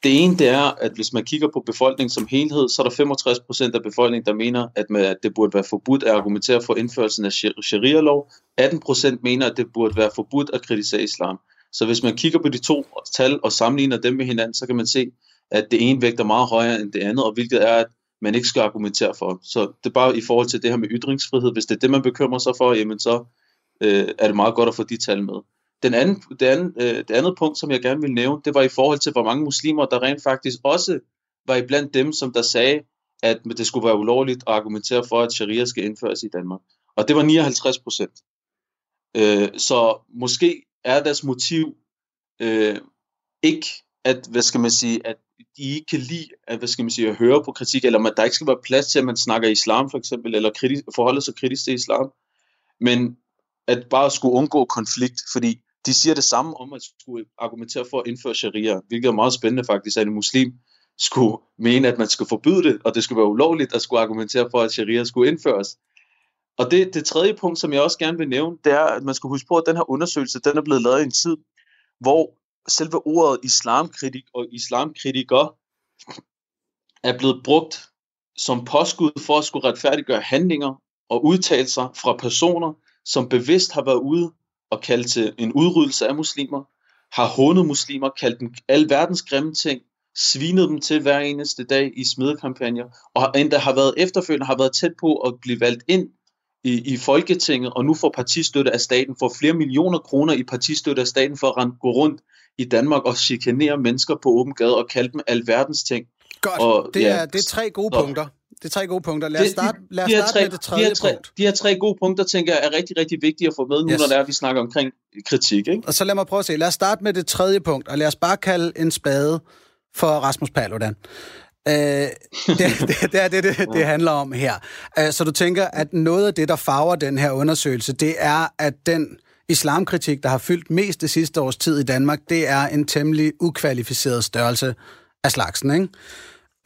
Det ene det er, at hvis man kigger på befolkningen som helhed, så er der 65 procent af befolkningen, der mener, at, at det burde være forbudt at argumentere for indførelsen af sharia-lov. 18 procent mener, at det burde være forbudt at kritisere islam. Så hvis man kigger på de to tal og sammenligner dem med hinanden, så kan man se, at det ene vægter meget højere end det andet, og hvilket er, at man ikke skal argumentere for. Så det er bare i forhold til det her med ytringsfrihed. Hvis det er det, man bekymrer sig for, jamen så øh, er det meget godt at få de tal med. Den anden, det, andet, øh, det andet punkt, som jeg gerne vil nævne, det var i forhold til, hvor mange muslimer, der rent faktisk også var iblandt dem, som der sagde, at det skulle være ulovligt at argumentere for, at sharia skal indføres i Danmark. Og det var 59 procent. Øh, så måske er deres motiv øh, ikke, at, hvad skal man sige, at de ikke kan lide at, hvad skal man sige, at høre på kritik, eller at der ikke skal være plads til, at man snakker islam for eksempel, eller kritisk, forholder sig kritisk til islam, men at bare skulle undgå konflikt, fordi de siger det samme om at skulle argumentere for at indføre sharia, hvilket er meget spændende faktisk, at en muslim skulle mene, at man skal forbyde det, og det skulle være ulovligt at skulle argumentere for, at sharia skulle indføres. Og det, det tredje punkt, som jeg også gerne vil nævne, det er, at man skal huske på, at den her undersøgelse, den er blevet lavet i en tid, hvor selve ordet islamkritik og islamkritiker er blevet brugt som påskud for at skulle retfærdiggøre handlinger og udtalelser fra personer, som bevidst har været ude og kaldt til en udryddelse af muslimer, har hånet muslimer, kaldt dem alverdens grimme ting, svinet dem til hver eneste dag i smedekampagner, og endda har været efterfølgende har været tæt på at blive valgt ind i, i Folketinget, og nu får partistøtte af staten, får flere millioner kroner i partistøtte af staten for at gå rundt i Danmark og chikanere mennesker på åben gade og kalde dem alverdens ting. Godt, og, det, er, ja, det er tre gode så, punkter. Det er tre gode punkter. Lad os starte, lad os starte tre, med det tredje de tre, punkt. De her tre gode punkter, tænker jeg, er rigtig, rigtig vigtige at få med nu, yes. når det er, vi snakker omkring kritik. Ikke? Og så lad mig prøve at se. Lad os starte med det tredje punkt, og lad os bare kalde en spade for Rasmus Paludan. Uh, det, det, det er det, det, det handler om her. Uh, så du tænker, at noget af det, der farver den her undersøgelse, det er, at den islamkritik, der har fyldt mest det sidste års tid i Danmark, det er en temmelig ukvalificeret størrelse af slagsen, ikke?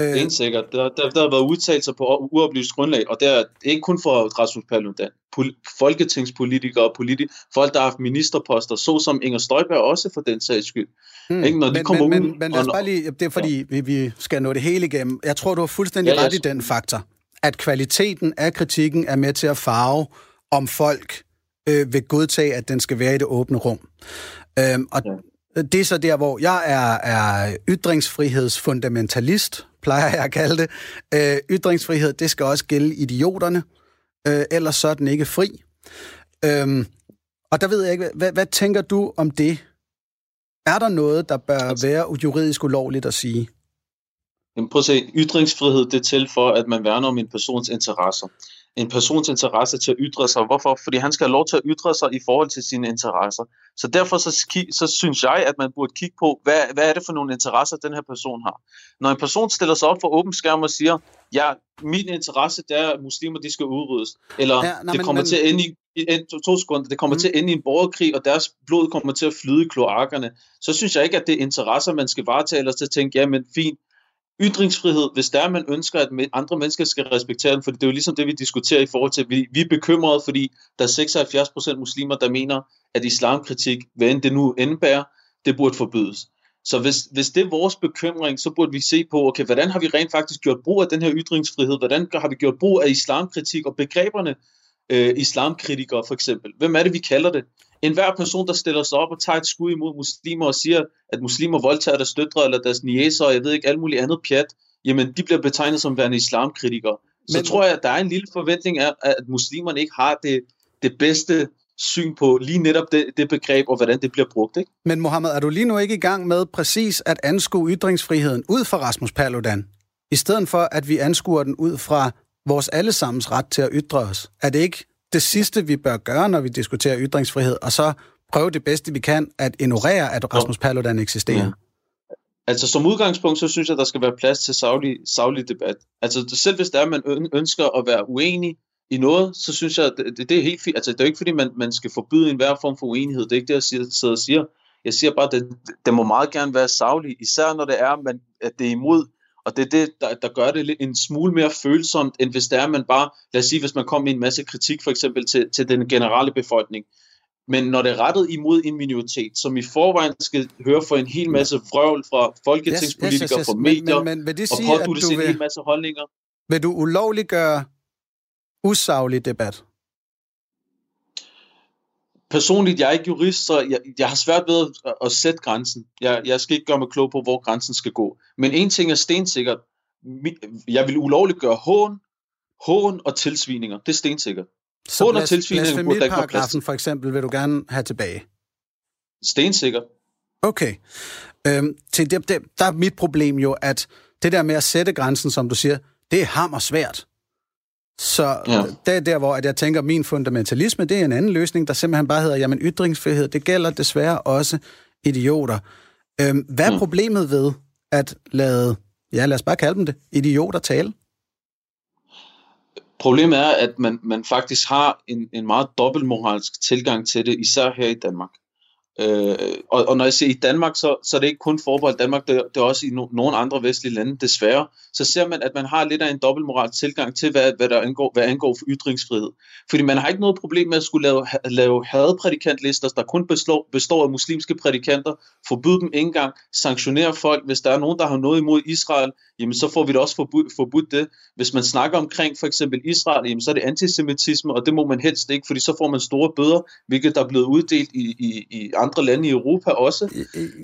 Øh, Helt sikkert. Der, der, der har været udtalelser på uoplyst grundlag, og det er ikke kun for Rasmus Paludan. Pol- folketingspolitikere og politi- folk, der har haft ministerposter, såsom Inger Støjberg også for den sags skyld. Hmm. Ikke? Når de men, kommer men, ud, men, men lad os bare lige, det er fordi, ja. vi, vi skal nå det hele igennem. Jeg tror, du har fuldstændig ja, ret i den faktor, at kvaliteten af kritikken er med til at farve, om folk øh, vil godtage, at den skal være i det åbne rum. Øhm, og ja. det er så der, hvor jeg er, er ytringsfrihedsfundamentalist, plejer jeg at kalde det. Øh, ytringsfrihed, det skal også gælde idioterne, øh, ellers så er den ikke fri. Øh, og der ved jeg ikke, hvad, hvad tænker du om det? Er der noget, der bør være juridisk ulovligt at sige? Jamen, prøv at se, ytringsfrihed det er til for, at man værner om en persons interesser. En persons interesse til at ytre sig. Hvorfor? Fordi han skal have lov til at ytre sig i forhold til sine interesser. Så derfor så, så synes jeg, at man burde kigge på, hvad, hvad er det for nogle interesser, den her person har. Når en person stiller sig op for åben skærm og siger, ja, min interesse det er, at muslimer de skal udryddes, eller ja, nej, det kommer men, til at ende i, en, to, to sekunder, det kommer mm. til at ende i en borgerkrig, og deres blod kommer til at flyde i kloakkerne, så synes jeg ikke, at det er interesser, man skal varetage, eller så tænke, ja, men fint, ytringsfrihed, hvis der man ønsker, at andre mennesker skal respektere den, for det er jo ligesom det, vi diskuterer i forhold til, vi, vi er bekymrede, fordi der er 76% muslimer, der mener, at islamkritik, hvad end det nu indebærer, det burde forbydes. Så hvis, hvis det er vores bekymring, så burde vi se på, okay, hvordan har vi rent faktisk gjort brug af den her ytringsfrihed? Hvordan har vi gjort brug af islamkritik og begreberne øh, islamkritikere for eksempel? Hvem er det, vi kalder det? En hver person, der stiller sig op og tager et skud imod muslimer og siger, at muslimer voldtager deres døtre eller deres niæser, og jeg ved ikke, alt muligt andet pjat, jamen de bliver betegnet som værende islamkritikere. Så Men... tror jeg, at der er en lille forventning af, at muslimerne ikke har det, det bedste syn på lige netop det, det begreb, og hvordan det bliver brugt. Ikke? Men Mohammed, er du lige nu ikke i gang med præcis at anskue ytringsfriheden ud fra Rasmus Paludan, i stedet for at vi anskuer den ud fra vores allesammens ret til at ytre os? Er det ikke det sidste, vi bør gøre, når vi diskuterer ytringsfrihed, og så prøve det bedste, vi kan, at ignorere, at Rasmus Paludan eksisterer? Ja. Altså som udgangspunkt, så synes jeg, der skal være plads til savlig, savlig debat. Altså selv hvis der er, man ønsker at være uenig i noget, så synes jeg, det, det er helt fint. Altså det er jo ikke fordi, man, man skal forbyde enhver form for uenighed. Det er ikke det, jeg sidder og siger. Jeg siger bare, at det, det må meget gerne være savlig, især når det er, man, at det er imod og det er det, der, der gør det en smule mere følsomt, end hvis det er, man bare, lad os sige, hvis man kommer med en masse kritik for eksempel til, til den generelle befolkning. Men når det er rettet imod en minoritet, som i forvejen skal høre for en hel masse vrøvl fra folketingspolitikere, yes, yes, yes, fra medier, men, men, vil det sige, og påduttes en vil, hel masse holdninger. Vil du ulovliggøre usaglig debat? Personligt, jeg er ikke jurist, så jeg, jeg har svært ved at, at sætte grænsen. Jeg, jeg skal ikke gøre mig klog på, hvor grænsen skal gå. Men en ting er stensikkert. Jeg vil ulovligt gøre hån, hån og tilsvininger. Det er stensikkert. Så hån og tilsvininger burde ikke plads for eksempel vil du gerne have tilbage? Stensikkert. Okay. Øhm, til det, det, der er mit problem jo, at det der med at sætte grænsen, som du siger, det er hammer svært. Så ja. det er der, hvor at jeg tænker, at min fundamentalisme, det er en anden løsning, der simpelthen bare hedder, jamen ytringsfrihed, det gælder desværre også idioter. Øhm, hvad er ja. problemet ved at lade, ja lad os bare kalde dem det, idioter tale? Problemet er, at man, man faktisk har en, en meget dobbeltmoralsk tilgang til det, især her i Danmark. Øh, og, og når jeg siger i Danmark, så, så er det ikke kun forbeholdt Danmark, det, det er også i no, nogle andre vestlige lande, desværre. Så ser man, at man har lidt af en dobbeltmoral tilgang til, hvad, hvad der angår, hvad angår for ytringsfrihed. Fordi man har ikke noget problem med at skulle lave, lave hadprædikantlister, der kun består, består af muslimske prædikanter, forbyde dem ikke engang, sanktionere folk, hvis der er nogen, der har noget imod Israel, jamen så får vi det også forbudt, forbudt det. Hvis man snakker omkring for eksempel Israel, jamen så er det antisemitisme, og det må man helst ikke, fordi så får man store bøder, hvilket der er blevet uddelt i, i, i andre lande i Europa også.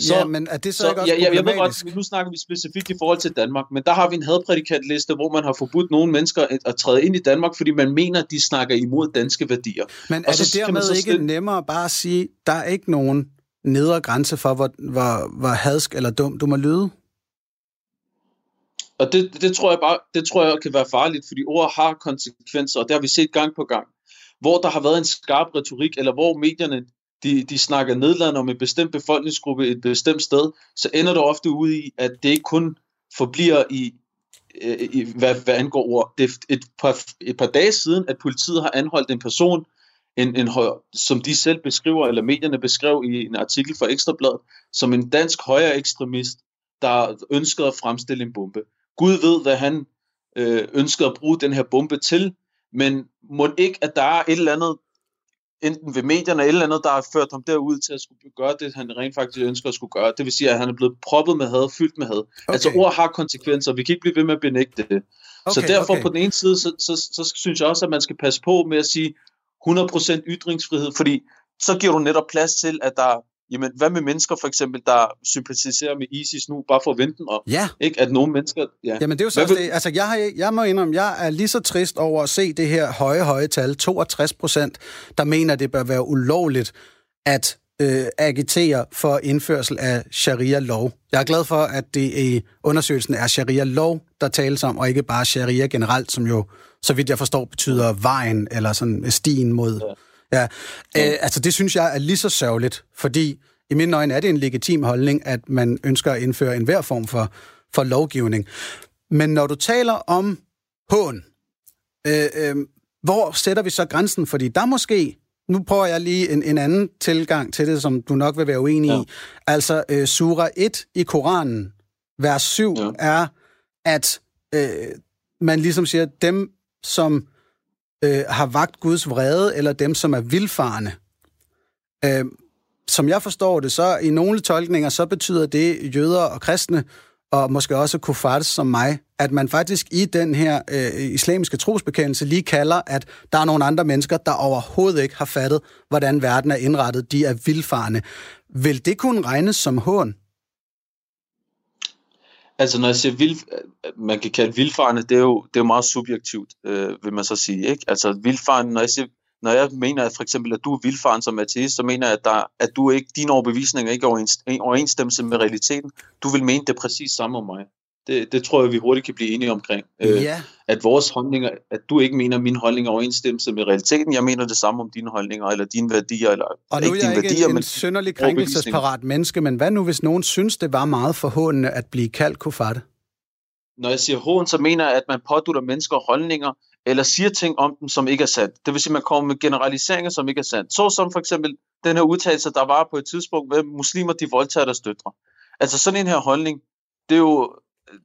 Så, ja, men er det så, så ikke også ja, jeg ved godt, nu snakker vi specifikt i forhold til Danmark, men der har vi en hadprædikantliste, hvor man har forbudt nogle mennesker at træde ind i Danmark, fordi man mener, at de snakker imod danske værdier. Men er og så det dermed ikke stille... nemmere bare at sige, der er ikke nogen nedre grænse for, hvor, hvor, hvor hadsk eller dum du må lyde? Og det, det, tror jeg bare, det tror jeg kan være farligt, fordi ord har konsekvenser, og det har vi set gang på gang. Hvor der har været en skarp retorik, eller hvor medierne de, de snakker nedladende om en bestemt befolkningsgruppe et bestemt sted, så ender det ofte ud i, at det ikke kun forbliver i, øh, i hvad, hvad angår ord. Det er et par, et par dage siden, at politiet har anholdt en person, en, en, som de selv beskriver, eller medierne beskrev i en artikel fra Ekstrabladet, som en dansk højre ekstremist, der ønskede at fremstille en bombe. Gud ved, hvad han øh, ønskede at bruge den her bombe til, men må ikke, at der er et eller andet, enten ved medierne eller et eller andet, der har ført ham derud til at skulle gøre det, han rent faktisk ønsker at skulle gøre. Det vil sige, at han er blevet proppet med had, fyldt med had. Okay. Altså ord har konsekvenser, vi kan ikke blive ved med at benægte det. Okay, så derfor okay. på den ene side, så, så, så, så synes jeg også, at man skal passe på med at sige 100% ytringsfrihed, fordi så giver du netop plads til, at der jamen hvad med mennesker for eksempel, der sympatiserer med ISIS nu, bare for at vente op? Ja. Ikke? At nogle mennesker... Ja. Jamen det er jo så vil... det. Altså jeg, har, jeg må indrømme, jeg er lige så trist over at se det her høje, høje tal, 62 procent, der mener, det bør være ulovligt at øh, agiterer for indførsel af sharia-lov. Jeg er glad for, at det i undersøgelsen er sharia-lov, der tales om, og ikke bare sharia generelt, som jo, så vidt jeg forstår, betyder vejen eller sådan stien mod... Ja. Ja. Øh, altså, det synes jeg er lige så sørgeligt, fordi i mine øjne er det en legitim holdning, at man ønsker at indføre enhver form for, for lovgivning. Men når du taler om hån, øh, øh, hvor sætter vi så grænsen? Fordi der måske nu prøver jeg lige en, en anden tilgang til det, som du nok vil være uenig ja. i. Altså, øh, sura 1 i Koranen, vers 7, ja. er, at øh, man ligesom siger, dem, som øh, har vagt Guds vrede, eller dem, som er vilfarne. Øh, som jeg forstår det, så i nogle tolkninger, så betyder det jøder og kristne, og måske også kuffars som mig, at man faktisk i den her øh, islamiske trosbekendelse lige kalder, at der er nogle andre mennesker, der overhovedet ikke har fattet, hvordan verden er indrettet. De er vilfarne. Vil det kunne regnes som hån? Altså når jeg siger vild, man kan kalde vildfarende, det er jo, det er jo meget subjektivt, øh, vil man så sige. Ikke? Altså vildfarende, når jeg siger når jeg mener at for eksempel, at du er vildfaren som ateist, så mener jeg, at, der, at du ikke, dine overbevisninger ikke er overensstemmelse med realiteten. Du vil mene det præcis samme om mig. Det, det tror jeg, vi hurtigt kan blive enige omkring. Øh, ja. At vores holdninger, at du ikke mener, at mine holdninger er overensstemmelse med realiteten. Jeg mener det samme om dine holdninger, eller dine værdier. Eller, og nu er jeg ikke værdier, en, en sønderlig krænkelsesparat menneske, men hvad nu, hvis nogen synes, det var meget forhåndende at blive kaldt kufatte? Når jeg siger hån, så mener jeg, at man pådutter mennesker holdninger, eller siger ting om dem, som ikke er sandt. Det vil sige, at man kommer med generaliseringer, som ikke er sandt. Så som for eksempel den her udtalelse, der var på et tidspunkt, at muslimer de voldtager deres døtre. Altså sådan en her holdning, det er jo...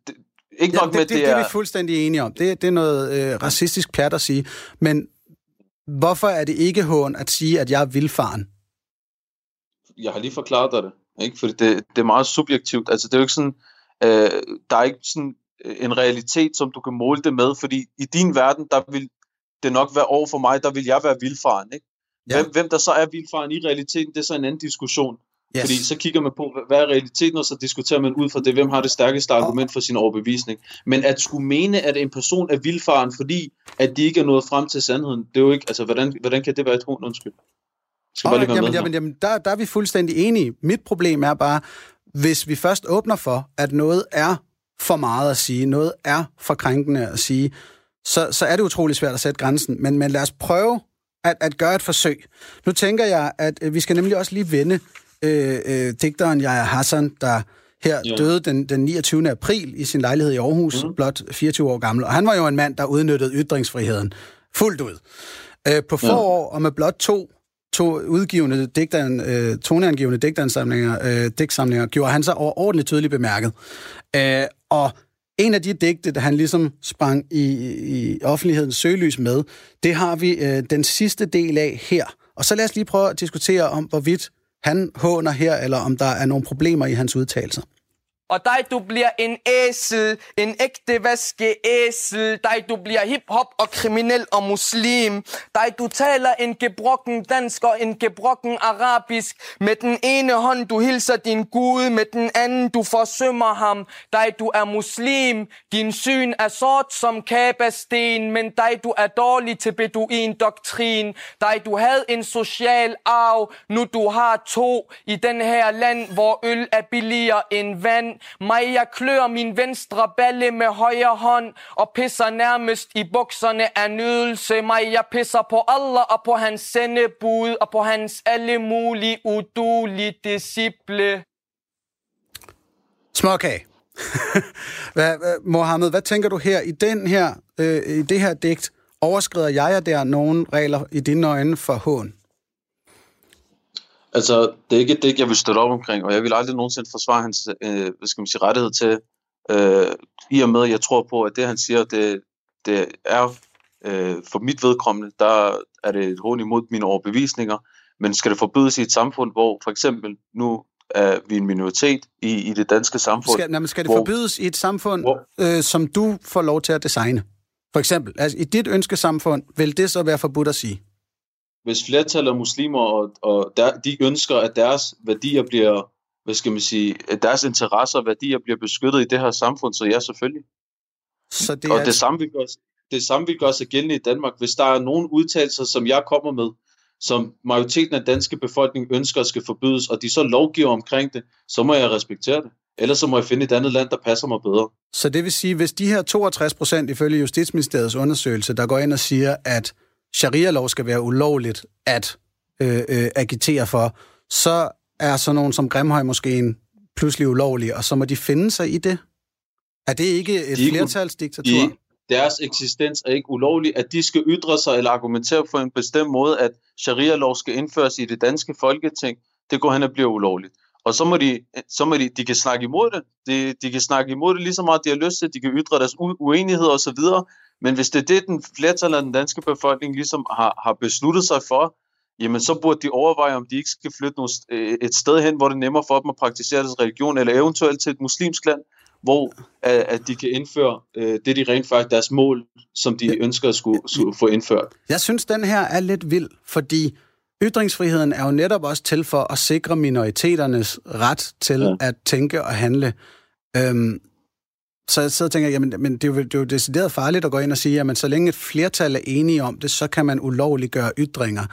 Det, ikke nok ja, det, med, det, det, er... det er vi fuldstændig enige om. Det, det er noget øh, racistisk plat at sige. Men hvorfor er det ikke hån at sige, at jeg er vildfaren? Jeg har lige forklaret dig det. Ikke? Fordi det, det er meget subjektivt. Altså, det er jo ikke sådan... Øh, der er ikke sådan Øh, en realitet, som du kan måle det med, fordi i din verden, der vil det nok være over for mig, der vil jeg være vildfaren, ikke? Ja. Hvem, hvem der så er vildfaren i realiteten, det er så en anden diskussion. Yes. Fordi så kigger man på, hvad er realiteten, og så diskuterer man ud fra det, hvem har det stærkeste argument for sin overbevisning. Men at skulle mene, at en person er vildfaren, fordi at de ikke er nået frem til sandheden, det er jo ikke, altså hvordan, hvordan kan det være et hund, undskyld? Skal oh, jamen, jamen, jamen, der, der er vi fuldstændig enige. Mit problem er bare, hvis vi først åbner for, at noget er for meget at sige, noget er for krænkende at sige, så, så er det utrolig svært at sætte grænsen. Men, men lad os prøve at, at gøre et forsøg. Nu tænker jeg, at øh, vi skal nemlig også lige vende øh, øh, digteren Jaja Hassan, der her ja. døde den, den 29. april i sin lejlighed i Aarhus, mm. blot 24 år gammel. Og han var jo en mand, der udnyttede ytringsfriheden fuldt ud. Øh, på få ja. år og med blot to to udgivende digteren, øh, toneangivende digtansamlinger, øh, digtsamlinger, gjorde han sig overordentligt tydeligt bemærket. Øh, og en af de digte, der han ligesom sprang i, i offentlighedens søgelys med, det har vi øh, den sidste del af her. Og så lad os lige prøve at diskutere om, hvorvidt han håner her, eller om der er nogle problemer i hans udtalelser. Og dig, du bliver en æsel, en ægte vaskeæsel. Dig, du bliver hiphop og kriminel og muslim. Dig, du taler en gebrokken dansk og en gebrokken arabisk. Med den ene hånd, du hilser din Gud, med den anden, du forsømmer ham. Dig, du er muslim. Din syn er sort som kabasten, men dig, du er dårlig til beduin-doktrin. Dig, du havde en social arv, nu du har to i den her land, hvor øl er billigere end vand. Mig, jeg klør min venstre balle med højre hånd og pisser nærmest i bukserne af nydelse. Mig, jeg pisser på Allah og på hans sendebud og på hans alle mulige udulige disciple. Småkage. hvad, hvad, Mohammed, hvad tænker du her i den her øh, i det her digt? Overskrider jeg der nogle regler i dine øjne for hån? Altså, det er ikke det, jeg vil støtte op omkring, og jeg vil aldrig nogensinde forsvare hans øh, hvad skal man sige, rettighed til, øh, i og med, at jeg tror på, at det, han siger, det, det er øh, for mit vedkommende, der er det et hånd imod mine overbevisninger, men skal det forbydes i et samfund, hvor for eksempel nu er vi en minoritet i, i det danske samfund. Skal, nej, skal det hvor, forbydes i et samfund, hvor, øh, som du får lov til at designe? For eksempel, altså i dit ønskesamfund, vil det så være forbudt at sige? Hvis flertallet af muslimer og, og der, de ønsker, at deres værdier bliver, hvad skal man sige, at deres interesser og værdier bliver beskyttet i det her samfund, så ja, selvfølgelig. Så det er... Og det samme, vil gøre, det samme vil gøre sig gældende i Danmark. Hvis der er nogen udtalelser, som jeg kommer med, som majoriteten af danske befolkning ønsker skal forbydes, og de så lovgiver omkring det, så må jeg respektere det. Ellers så må jeg finde et andet land, der passer mig bedre. Så det vil sige, hvis de her 62 procent ifølge Justitsministeriets undersøgelse, der går ind og siger, at sharia-lov skal være ulovligt at øh, øh, agitere for, så er sådan nogen som Grimhøj måske en pludselig ulovlig, og så må de finde sig i det? Er det ikke et de flertalsdiktatur? De, deres eksistens er ikke ulovlig, at de skal ytre sig eller argumentere på en bestemt måde, at sharia-lov skal indføres i det danske folketing, det går hen og bliver ulovligt. Og så må de, så må de, de kan snakke imod det. De, de kan snakke imod det lige så meget, de har lyst til. De kan ytre deres uenigheder osv. Men hvis det er det, den flertal af den danske befolkning ligesom har, har besluttet sig for, jamen så burde de overveje, om de ikke skal flytte nogle, øh, et sted hen, hvor det er nemmere for dem at praktisere deres religion, eller eventuelt til et muslimsk land, hvor at, at de kan indføre øh, det, de rent faktisk deres mål, som de ønsker at skulle, skulle få indført. Jeg synes, den her er lidt vild, fordi ytringsfriheden er jo netop også til for at sikre minoriteternes ret til ja. at tænke og handle. Øhm, så jeg sidder og tænker, jamen, men det, er jo, det er jo decideret farligt at gå ind og sige, at så længe et flertal er enige om det, så kan man ulovliggøre ytringer.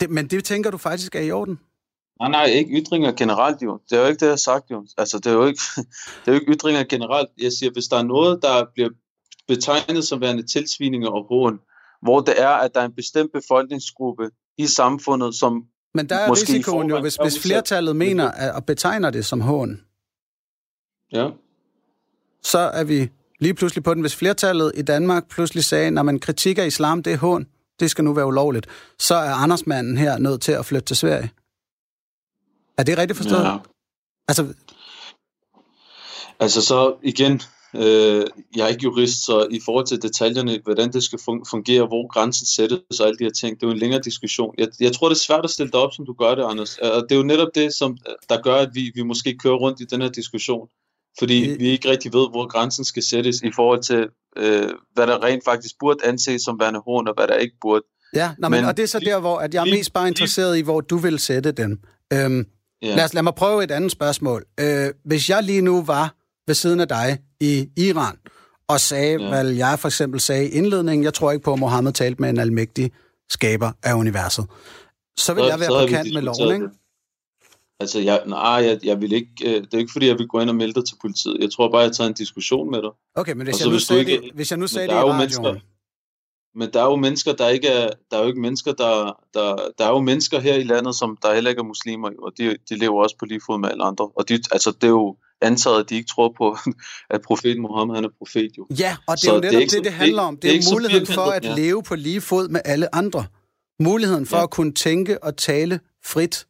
Det, men det tænker du faktisk er i orden? Nej, nej, ikke ytringer generelt jo. Det er jo ikke det, jeg har sagt jo. Altså, det er jo ikke, det er jo ikke ytringer generelt. Jeg siger, hvis der er noget, der bliver betegnet som værende tilsvininger og hån, hvor det er, at der er en bestemt befolkningsgruppe i samfundet, som Men der er risikoen jo, hvis, hvis flertallet mener at, og betegner det som hån. Ja. Så er vi lige pludselig på den. Hvis flertallet i Danmark pludselig sagde, når man kritik af islam, det er hån, det skal nu være ulovligt, så er Andersmanden her nødt til at flytte til Sverige. Er det rigtigt forstået? Ja. Altså, altså så igen, øh, jeg er ikke jurist, så i forhold til detaljerne, hvordan det skal fungere, hvor grænsen sættes og alle de her ting, det er jo en længere diskussion. Jeg, jeg tror, det er svært at stille det op, som du gør det, Anders. Og det er jo netop det, som, der gør, at vi, vi måske kører rundt i den her diskussion. Fordi det... vi ikke rigtig ved, hvor grænsen skal sættes i forhold til, øh, hvad der rent faktisk burde anses som værende hån, og hvad der ikke burde. Ja, nå, men, men, og det er så der, hvor at jeg er mest bare interesseret i, hvor du vil sætte den. Øhm, Ja. Lad, os, lad mig prøve et andet spørgsmål. Øh, hvis jeg lige nu var ved siden af dig i Iran, og sagde, ja. hvad jeg for eksempel sagde i indledningen, jeg tror ikke på, at Mohammed talte med en almægtig skaber af universet, så vil så, jeg være på kant med loven, ikke? Altså, jeg, nej, jeg, jeg vil ikke, øh, det er ikke fordi, jeg vil gå ind og melde dig til politiet. Jeg tror bare, jeg tager en diskussion med dig. Okay, men hvis, jeg nu, sagde ikke, det, hvis jeg nu sagde det i radioen... Mennesker, men der er jo mennesker, der ikke er, der er jo ikke mennesker, der, der, der er jo mennesker her i landet, som der heller ikke er muslimer, og de, de lever også på lige fod med alle andre. Og de, altså, det er jo antaget, at de ikke tror på, at profeten Mohammed han er profet jo. Ja, og det er så jo netop det, det, det, det handler om. Det, det er, er muligheden for at ja. leve på lige fod med alle andre. Muligheden for ja. at kunne tænke og tale frit.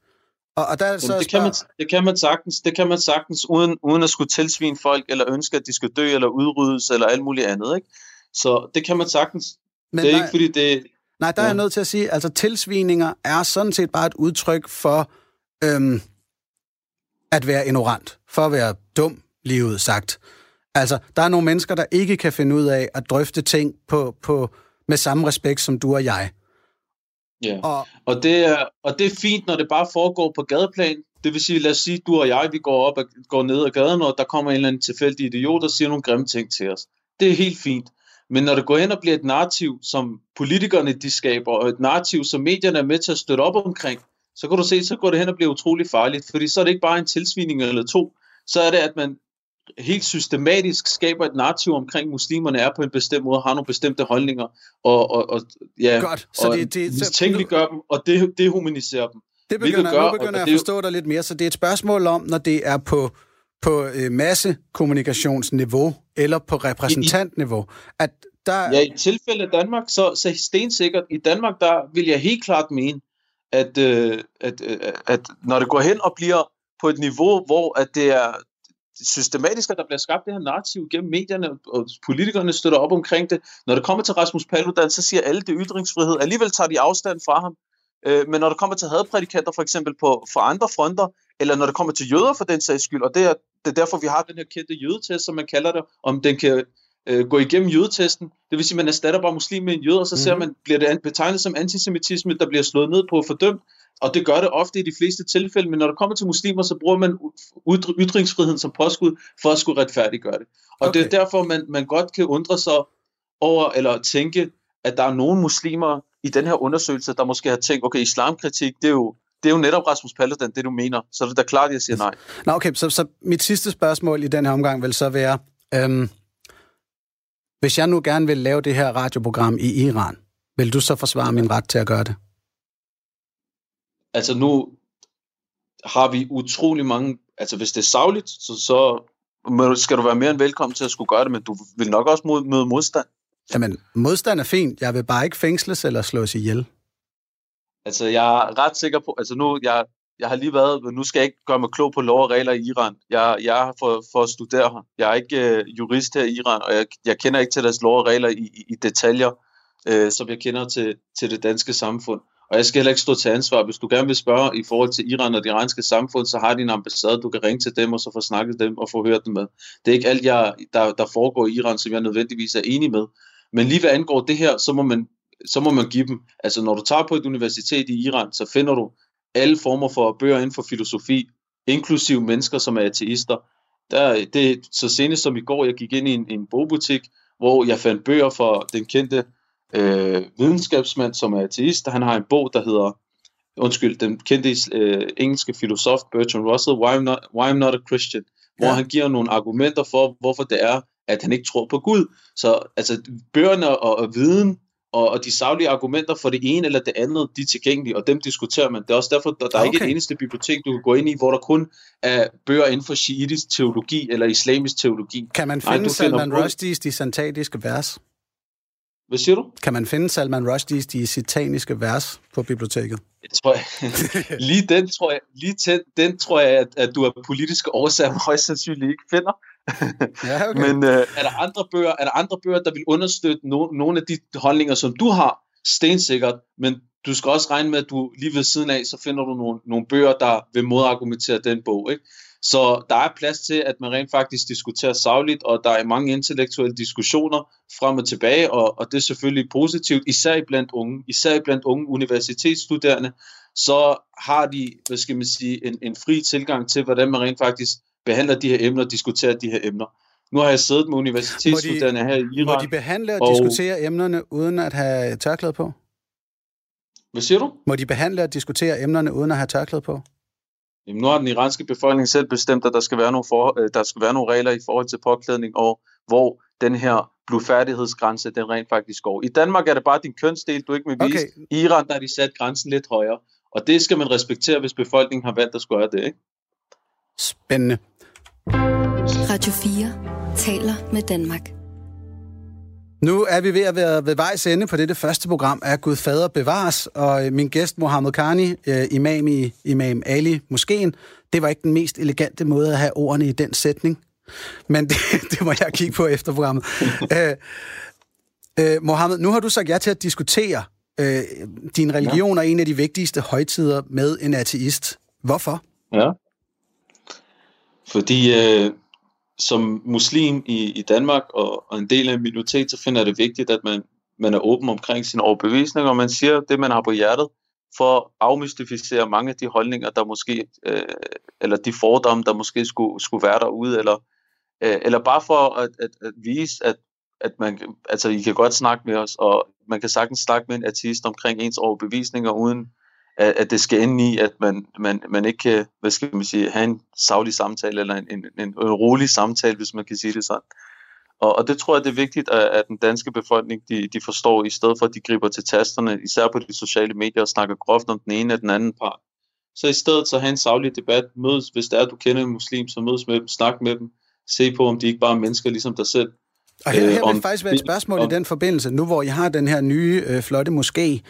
Og, og der er så det, kan man, det kan man sagtens, det kan man sagtens uden, uden at skulle tilsvine folk, eller ønske, at de skal dø, eller udryddes, eller alt muligt andet. Ikke? Så det kan man sagtens. Men det er nej, ikke fordi det... Nej, der ja. er jeg nødt til at sige, altså tilsvininger er sådan set bare et udtryk for øhm, at være ignorant, for at være dum, livet sagt. Altså, der er nogle mennesker, der ikke kan finde ud af at drøfte ting på, på, med samme respekt som du og jeg. Ja, og, og, det er, og det er fint, når det bare foregår på gadeplan. Det vil sige, lad os sige, du og jeg, vi går op og går ned ad gaden, og der kommer en eller anden tilfældig idiot, der siger nogle grimme ting til os. Det er helt fint. Men når det går hen og bliver et narrativ, som politikerne de skaber, og et narrativ, som medierne er med til at støtte op omkring, så kan du se, så går det hen og bliver utrolig farligt. Fordi så er det ikke bare en tilsvining eller to, så er det, at man helt systematisk skaber et narrativ omkring muslimerne er på en bestemt måde, har nogle bestemte holdninger, og, og, og, ja, Godt. Så og det, det, så, gør dem, og det, dehumaniserer dem. Det begynder, gør, nu begynder jeg at forstå dig lidt mere, så det er et spørgsmål om, når det er på på øh, massekommunikationsniveau eller på repræsentantniveau. At der... Ja, i tilfælde af Danmark, så, så stensikkert, i Danmark, der vil jeg helt klart mene, at, øh, at, øh, at når det går hen og bliver på et niveau, hvor at det er systematisk, at der bliver skabt det her narrativ gennem medierne, og politikerne støtter op omkring det. Når det kommer til Rasmus Paludan, så siger alle det ytringsfrihed. Alligevel tager de afstand fra ham. Øh, men når det kommer til hadprædikanter for eksempel på, for andre fronter, eller når det kommer til jøder for den sags skyld, og det er, det er derfor, vi har den her kendte jødetest, som man kalder det, om den kan øh, gå igennem jødetesten. Det vil sige, at man erstatter bare muslim med en jøde, og så mm. ser mhm. man, bliver det betegnet som antisemitisme, der bliver slået ned på og fordømt, og det gør det ofte i de fleste tilfælde, men når det kommer til muslimer, så bruger man ytringsfriheden som påskud for at skulle retfærdiggøre det. Og okay. det er derfor, man, man godt kan undre sig over, eller tænke, at der er nogle muslimer, i den her undersøgelse, der måske har tænkt, okay, islamkritik, det er jo, det er jo netop Rasmus Paludan, det du mener. Så er det da klart, at jeg siger nej. Nå, okay, så, så mit sidste spørgsmål i den her omgang vil så være, øhm, hvis jeg nu gerne vil lave det her radioprogram i Iran, vil du så forsvare min ret til at gøre det? Altså nu har vi utrolig mange, altså hvis det er savligt, så, så skal du være mere end velkommen til at skulle gøre det, men du vil nok også møde modstand. Jamen, modstand er fint. Jeg vil bare ikke fængsles eller slås ihjel. Altså, jeg er ret sikker på, altså nu, jeg, jeg har lige været, nu skal jeg ikke gøre mig klog på lov og regler i Iran. Jeg, jeg er for, for at studere her. Jeg er ikke øh, jurist her i Iran, og jeg, jeg kender ikke til deres lov og regler i, i, i detaljer, øh, som jeg kender til, til det danske samfund. Og jeg skal heller ikke stå til ansvar. Hvis du gerne vil spørge i forhold til Iran og det iranske samfund, så har de en ambassade, du kan ringe til dem og så få snakket dem og få hørt dem med. Det er ikke alt, jeg, der, der foregår i Iran, som jeg nødvendigvis er enig med. Men lige hvad angår det her, så må man, så må man give dem. Altså når du tager på et universitet i Iran, så finder du alle former for bøger inden for filosofi, inklusive mennesker, som er ateister. Der, det, så senest som i går, jeg gik ind i en, en bogbutik, hvor jeg fandt bøger for den kendte øh, videnskabsmand, som er ateist. Han har en bog, der hedder, undskyld, den kendte øh, engelske filosof Bertrand Russell, Why I'm Not, Why I'm Not a Christian, hvor ja. han giver nogle argumenter for, hvorfor det er, at han ikke tror på Gud. Så altså, bøgerne og, og viden og, og de savlige argumenter for det ene eller det andet, de er tilgængelige, og dem diskuterer man. Det er også derfor, der, der er okay. ikke et eneste bibliotek, du kan gå ind i, hvor der kun er bøger inden for shiitisk teologi eller islamisk teologi. Kan man finde Nej, Salman Rushdies de santatiske vers? Hvad siger du? Kan man finde Salman Rushdies de sataniske vers på biblioteket? Jeg tror, jeg, lige den tror jeg, lige den, den tror jeg, at, at du af politiske årsager højst sandsynligt ikke finder. ja, okay. Men øh, er, der andre bøger, er der andre bøger, der vil understøtte no, nogle af de holdninger, som du har, stensikkert, men du skal også regne med, at du lige ved siden af, så finder du nogle, nogle bøger, der vil modargumentere den bog. Ikke? Så der er plads til, at man rent faktisk diskuterer savligt, og der er mange intellektuelle diskussioner frem og tilbage, og, og det er selvfølgelig positivt, især blandt unge, især blandt unge universitetsstuderende, så har de, hvad skal man sige, en, en fri tilgang til, hvordan man rent faktisk behandler de her emner og diskuterer de her emner. Nu har jeg siddet med universitetsstuderende her i Iran. Må de behandle og, og diskutere emnerne uden at have tørklæde på? Hvad siger du? Må de behandle og diskutere emnerne uden at have tørklæde på? Jamen, nu har den iranske befolkning selv bestemt, at der skal være nogle, for, øh, der skal være nogle regler i forhold til påklædning, og hvor den her blufærdighedsgrænse, den rent faktisk går. I Danmark er det bare din kønsdel, du ikke må vise. Okay. I Iran der er de sat grænsen lidt højere. Og det skal man respektere, hvis befolkningen har valgt at gøre det. Ikke? Spændende. Radio 4 taler med Danmark. Nu er vi ved at være ved vejs ende på dette første program af Gud Fader Bevares, og øh, min gæst Mohammed Karni, øh, imam i Imam Ali Moskeen, det var ikke den mest elegante måde at have ordene i den sætning, men det, det må jeg kigge på efter programmet. øh, øh, Mohammed, nu har du sagt ja til at diskutere øh, din religion ja. og en af de vigtigste højtider med en ateist. Hvorfor? Ja. Fordi øh, som muslim i, i Danmark og, og en del af en minoritet, så finder jeg det vigtigt, at man, man er åben omkring sin overbevisning, og man siger det, man har på hjertet, for at afmystificere mange af de holdninger, der måske, øh, eller de fordomme, der måske skulle, skulle være derude, eller, øh, eller bare for at, at, at vise, at, at man, altså, I kan godt snakke med os, og man kan sagtens snakke med en artist omkring ens overbevisninger, uden at, at det skal ende i, at man, man, man ikke kan, hvad skal man sige, have en savlig samtale, eller en, en, en, en rolig samtale, hvis man kan sige det sådan. Og, og det tror jeg, det er vigtigt, at, at den danske befolkning, de, de forstår, i stedet for at de griber til tasterne, især på de sociale medier, og snakker groft om den ene eller den anden part. Så i stedet så have en savlig debat, mødes, hvis det er, du kender en muslim, så mødes med dem, snak med dem, se på, om de ikke bare er mennesker ligesom dig selv. Og her, her vil om, faktisk være et spørgsmål om, i den forbindelse, nu hvor I har den her nye, øh, flotte moské,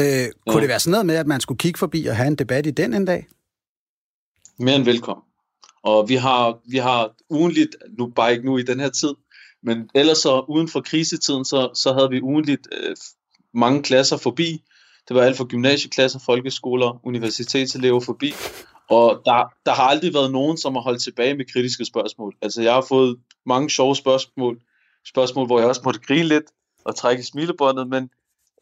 Øh, kunne ja. det være sådan noget med, at man skulle kigge forbi og have en debat i den en dag? Mere end velkommen. Og vi har, vi har ugenligt, nu bare ikke nu i den her tid, men ellers så uden for krisetiden, så, så havde vi ugenligt øh, mange klasser forbi. Det var alt fra gymnasieklasser, folkeskoler, universitetselever forbi. Og der, der har aldrig været nogen, som har holdt tilbage med kritiske spørgsmål. Altså jeg har fået mange sjove spørgsmål, spørgsmål, hvor jeg også måtte grine lidt og trække smilebåndet, men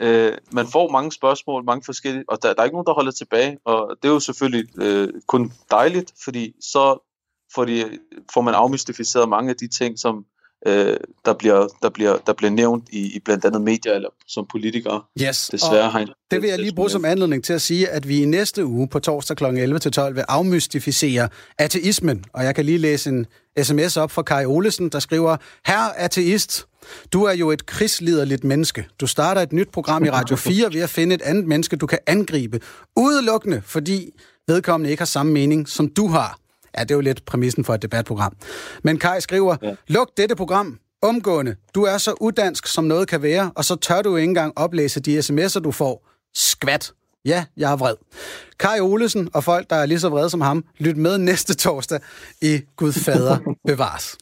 Øh, man får mange spørgsmål, mange forskellige, og der, der er ikke nogen, der holder tilbage, og det er jo selvfølgelig øh, kun dejligt, fordi så får, de, får man afmystificeret mange af de ting, som, øh, der, bliver, der, bliver, der bliver nævnt i, i blandt andet medier eller som politikere. Yes, Desværre og har en det vil jeg lige bruge som anledning til at sige, at vi i næste uge på torsdag kl. 11-12 vil afmystificere ateismen. Og jeg kan lige læse en sms op fra Kai Olesen, der skriver, Herre ateist, du er jo et krigsliderligt menneske. Du starter et nyt program i Radio 4 ved at finde et andet menneske, du kan angribe. Udelukkende, fordi vedkommende ikke har samme mening, som du har. Ja, det er jo lidt præmissen for et debatprogram. Men Kai skriver, ja. luk dette program omgående. Du er så udansk, som noget kan være, og så tør du ikke engang oplæse de sms'er, du får. Skvat. Ja, jeg er vred. Kai Olesen og folk, der er lige så vrede som ham, lyt med næste torsdag i Gud Fader bevares.